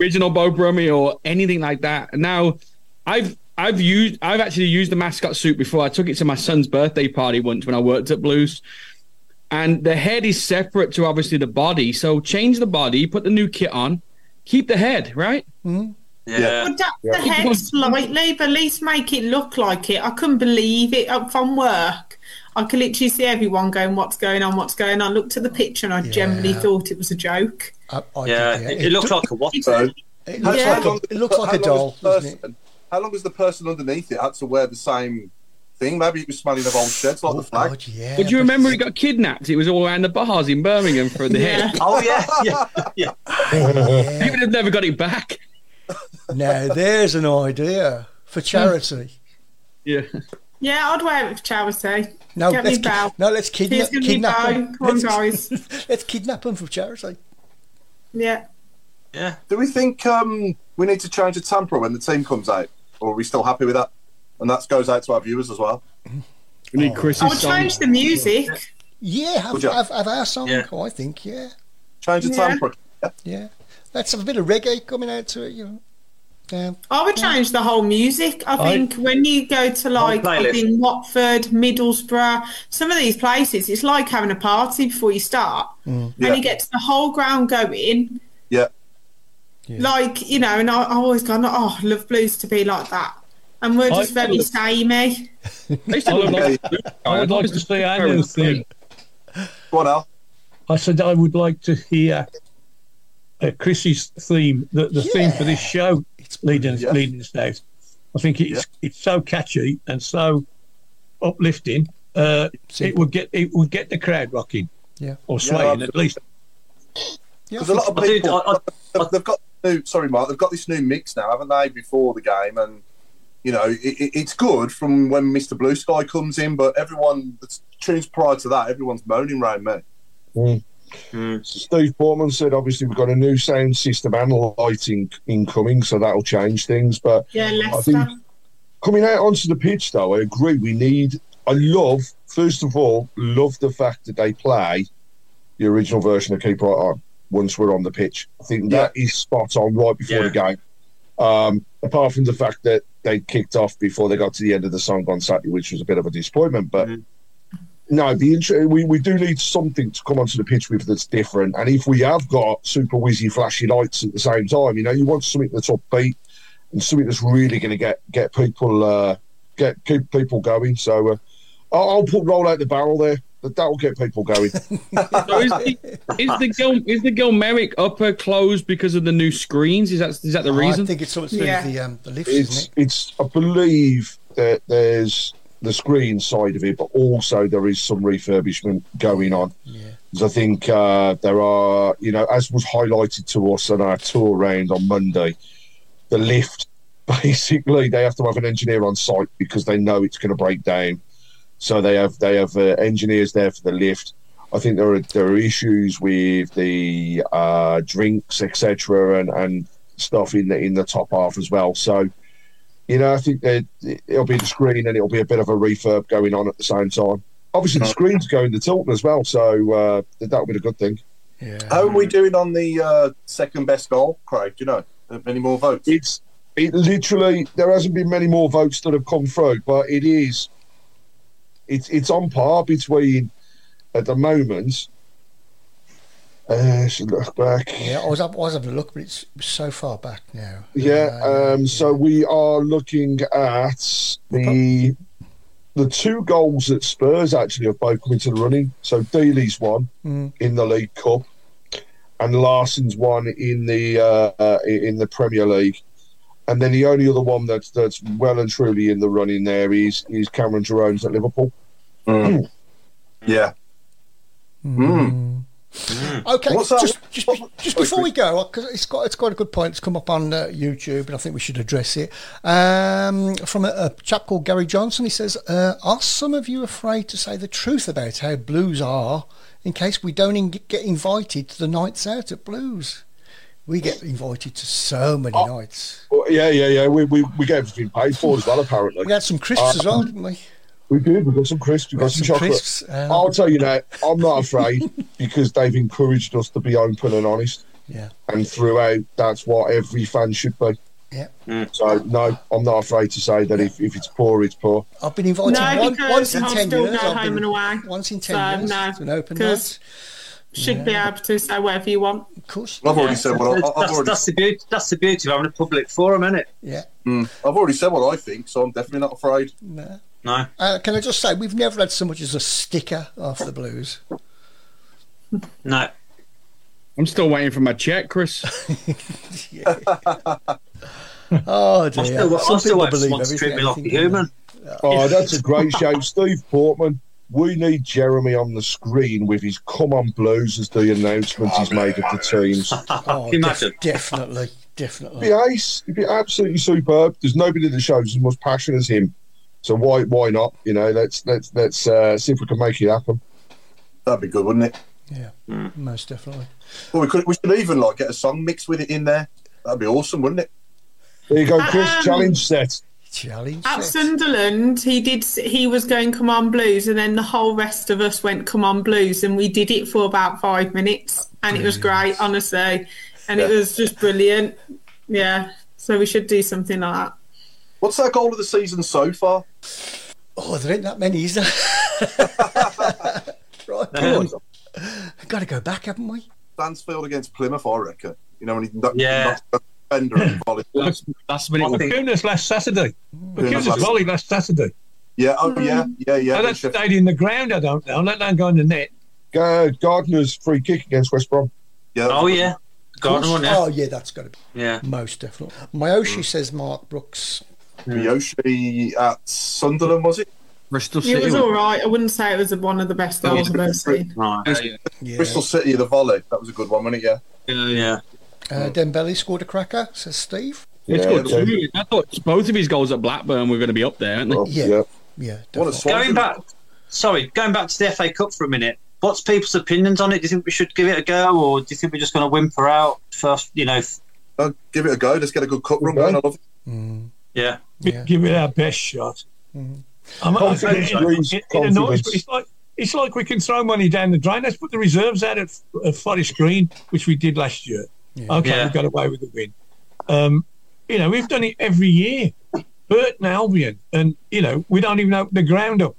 original Beau Brummie or anything like that. Now, I've I've used I've actually used the mascot suit before. I took it to my son's birthday party once when I worked at Blues. And the head is separate to obviously the body. So change the body, put the new kit on, keep the head, right? Hmm? Yeah. Adapt the head slightly, but at least make it look like it. I couldn't believe it up from work. I could literally see everyone going, "What's going on? What's going on?" I looked at the picture and I generally thought it was a joke. I, I Yeah, think, it, it looks like a what? So, It looks Yeah. like a, it looks like a doll, has the doesn't it? Person- How long has the person underneath it had to wear the same thing? Maybe it was smelling of old sheds like Oh, the flag. God, yeah. But do you remember he got kidnapped? It was all around the bars in Birmingham for the Yeah. head. Oh yeah, yeah, yeah. He would have never got it back. Now there's an idea for charity. Yeah. Yeah, I'd wear it for charity. No, Get let's ki- no, let's kidnap, Here's kidnap Beau. them. Come on, Let's, guys. let's kidnap them for charity. Yeah. yeah. Do we think um, we need to change the tempo when the team comes out, or are we still happy with that? And that goes out to our viewers as well. We need Chris's I would song. change the music. Yeah, have, have, have our song. Yeah. I think, yeah, Change the Yeah. tempo. yeah. Let's have a bit of reggae coming out to it, you know. Yeah. I would change the whole music. I think when you go to like I think Watford, Middlesbrough, some of these places, it's like having a party before you start. Mm. Yeah. And you get to the whole ground going. Yeah. Like, you know, and I, I always gone, oh, I love blues to be like that. And we're just I- very samey. I used to love Okay. I would like to see our new theme. Go on, Al. I said I would like to hear uh, Chris's theme, the, the theme for this show, leading Yeah. leading us out. I think it's it's so catchy and so uplifting. Uh, it would get it would get the crowd rocking Yeah. or swaying Yeah, at least. Yeah, Because a lot of I did- people, I- I- they've got new. Sorry, Mark. They've got this new mix now, haven't they? Before the game, and you know, it, it, it's good from when Mister Blue Sky comes in. But everyone, the tunes prior to that, everyone's moaning around me. Mm. Hmm. Steve Portman said, obviously, we've got a new sound system and lighting incoming, so that'll change things. But Yeah, I Leicester. think coming out onto the pitch, though, I agree. We need. I love, first of all, love the fact that they play the original version of Keep Right On once we're on the pitch. I think that is spot on right before the game. Um, apart from the fact that they kicked off before they got to the end of the song on Saturday, which was a bit of a disappointment. But no, the intro, we, we do need something to come onto the pitch with that's different. And if we have got super whizzy, flashy lights at the same time, you know, you want something that's upbeat and something that's really going to get get people uh, get keep people going. So uh, I'll, I'll put roll out the barrel there. That that'll get people going. So is the, is the Gil is the Gil Merrick upper closed because of the new screens? Is that is that the Oh, reason? I think it's something to do Yeah. with the, um, the lifts, it's isn't it's I believe that there's the screen side of it, but also there is some refurbishment going on. Yeah. 'Cause I think uh, there are, you know, as was highlighted to us on our tour round on Monday, the lift basically they have to have an engineer on site because they know it's going to break down. So they have they have uh, engineers there for the lift. I think there are there are issues with the uh, drinks, etc., and and stuff in the in the top half as well. So, you know, I think that it'll be the screen and it'll be a bit of a refurb going on at the same time. Obviously, the screen's going to Tilton as well, so uh, that'll be a good thing. Yeah. How are we doing on the uh, second best goal, Craig? Do you know any more votes? It's it literally there hasn't been many more votes that have come through, but it is it's it's on par between at the moment. Uh, should look back. Yeah, I was, up, I was having a look, but it's so far back now. Yeah, Uh, um, so we are looking at the the two goals that Spurs actually have both come into the running. So Dele's one Mm. in the League Cup, and Larsson's one in the uh, uh, in the Premier League. And then the only other one that's that's well and truly in the running there is is Cameron Jerome's at Liverpool. Yeah. Mm. Okay, What's just just, just before we go, because it's got it's got a good point. It's come up on uh, YouTube, and I think we should address it. Um, from a, a chap called Gary Johnson, he says, uh, "Are some of you afraid to say the truth about how Blues are, in case we don't in- get invited to the nights out at Blues? We get invited to so many Oh. nights. Well, yeah, yeah, yeah. We, we, we get everything paid for as well, apparently. We had some crisps as well, didn't we? We did. We got some crisps. We got some, some chocolate. crisps, uh, I'll tell you now, I'm not afraid because they've encouraged us to be open and honest. Yeah. And throughout, that's what every fan should be. Yeah. So no, I'm not afraid to say that if, if it's poor, it's poor. I've been invited No, one, because once in I'll ten still years. go I've home been- and away. Once in ten So, years. no, It's an open 'cause night. Should be able to say whatever you want. Of course. I've already said what I, I've that's, already. that's the beauty. That's the beauty of having a public forum, isn't it? Yeah. Mm, I've already said what I think, so I'm definitely not afraid. No. No. Uh, can I just say, we've never had so much as a sticker after the Blues. No. I'm still waiting for my check, Chris. Oh I dear. still, I Some still people believe to treat me everything, like a human. Oh, that's a great show. Steve Portman. We need Jeremy on the screen with his come on blues as the announcements he's made of the teams. Oh, Can def- imagine? definitely, It'd definitely. be ace. It'd be absolutely superb. There's nobody that shows as much passion as him. So why why not? You know, let's let's let's uh, see if we can make it happen. That'd be good, wouldn't it? Yeah, most definitely. Well, we could. We should even like get a song mixed with it in there. That'd be awesome, wouldn't it? There you go, Chris. Um, challenge set. Challenge. At set. Sunderland, he did. He was going "Come on Blues," and then the whole rest of us went "Come on Blues," and we did it for about five minutes, and it was great, honestly, and it was just brilliant. Yeah, so we should do something like that. What's our goal of the season so far? Oh, there ain't that many, is there? right, come on. Got to go back, haven't we? Stansfield against Plymouth, I reckon. You know when he knocked, Yeah. knocked the defender and volleyed. Last, last minute. I think- Kunis last Saturday. Kunis last- volley last Saturday. Yeah, oh yeah, yeah, yeah. How that Sheffield- stayed in the ground, I don't know. Let that go in the net. Uh, Gardner's free kick against West Brom. yeah, Oh yeah. Gardner one, yeah. Oh, yeah, that's got to be Yeah. most definitely. Miyoshi says Mark Brooks. Yoshi at Sunderland, was it? Bristol It was all right. I wouldn't say it was one of the best goals I've ever seen. Bristol City, the volley. That was a good one, wasn't it? Yeah. Yeah. Uh, Dembele scored a cracker, says Steve. It's good. okay. too. I thought both of his goals at Blackburn were going to be up there, aren't they? Oh, Yeah. yeah. Yeah, definitely. Going back, sorry, going back to the FA Cup for a minute. What's people's opinions on it? Do you think we should give it a go, or do you think we're just going to whimper out first? You know, f- Uh, give it a go. Let's get a good cup run going. I love it. Mm, yeah. Yeah. Give it our best shot. Mhm. I'm, I, Confidence it, breeds it, it annoys confidence. It's like it's like we can throw money down the drain. Let's put the reserves out at, at Forest Green, which we did last year. Okay, Yeah. we got away with the win. Um, you know, we've done it every year. Burton Albion, and you know, we don't even open the ground up.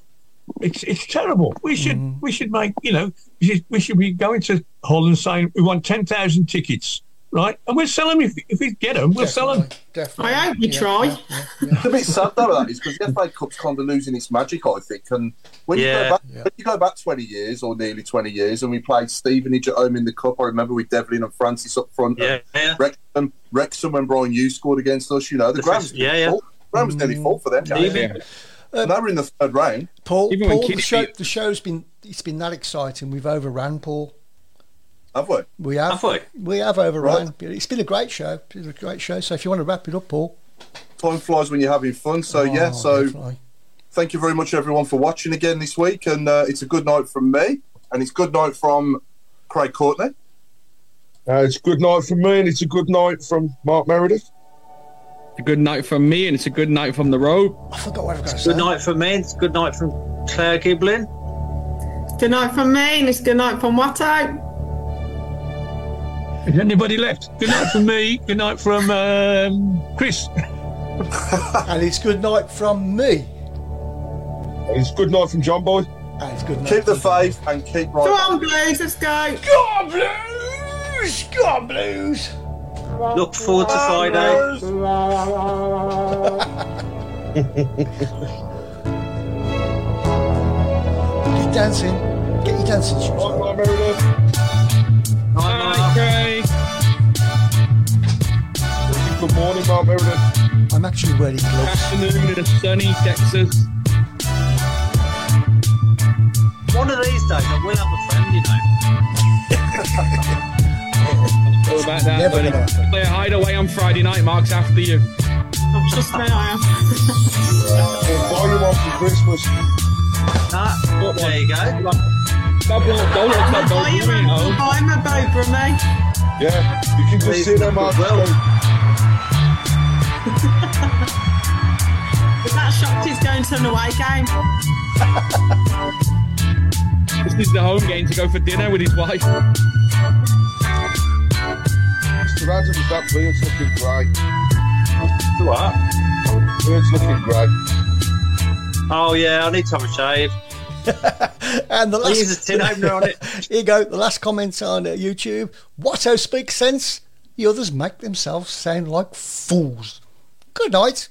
It's it's terrible. We should Mm-hmm. we should make you know we should, we should be going to Hull and saying we want ten thousand tickets, right? And we'll sell them if if we get them. We'll sell them. Definitely, definitely. I hope you Yeah, try. yeah, yeah, yeah. It's a bit sad though that is because the FA Cup's kind of losing its magic, I think. And when you go back, Yeah. when you go back twenty years or nearly twenty years, and we played Stevenage at home in the cup. I remember with Devlin and Francis up front. Yeah, yeah. Wrexham, Wrexham when Bryan Hughes scored against us. You know the, The ground. yeah, yeah. Full. The ground was mm. nearly full for them. guys. Even- uh, And they were in the third round. Paul, Even when Paul the, show, the show's been it's been that exciting. We've overran Paul. Have we? We have. Have we? We have overrun. Right. It's been a great show. It's been a great show. So if you want to wrap it up, Paul. Time flies when you're having fun. So yeah. Oh, So definitely. thank you very much everyone for watching again this week, and uh, it's a good night from me, and it's good night from Craig Courtney. Uh, it's a good night from me, and it's a good night from Mark Meredith. It's a good night from me, and it's a good night from the road. I forgot what I was going to say. Good night from me. It's good night from Claire Giblin. Good night from me, and it's good night from Watto. Is anybody left? Good night from me. Good night from um, Chris. And it's good night from me. It's good night from John Boy. And it's good night. Keep the from- faith and keep right. Come on, Blues, let's go. Go on, Blues! Go on, Blues! Look forward to Friday. Get dancing. Get your dancing shoes on. Mark Meredith. Bye, Craig. Good morning, Mark Meredith. I'm actually wearing gloves. Afternoon in a sunny Texas. One of these days, I will have a friend, you know. All about that, Never buddy. gonna. Play a hideaway on Friday night, Mark's after you. Oh, trust me, I am. We'll buy you one for Christmas. Ah, there you go. Don't look, don't I'll stop, buy you don't a- you I'll know. buy him a Beau, Brummie. Yeah, you can just Please, sit there, Mark. well. But that shocked he's going to an away game. This is the home game to go for dinner with his wife. Mr. Adams, that beard's looking great. What? Beard's looking great. Oh yeah, I need to have a shave. And the last Use a tin opener on it. Here you go. The last comment on uh, YouTube. Watto speaks sense. The others make themselves sound like fools. Good night.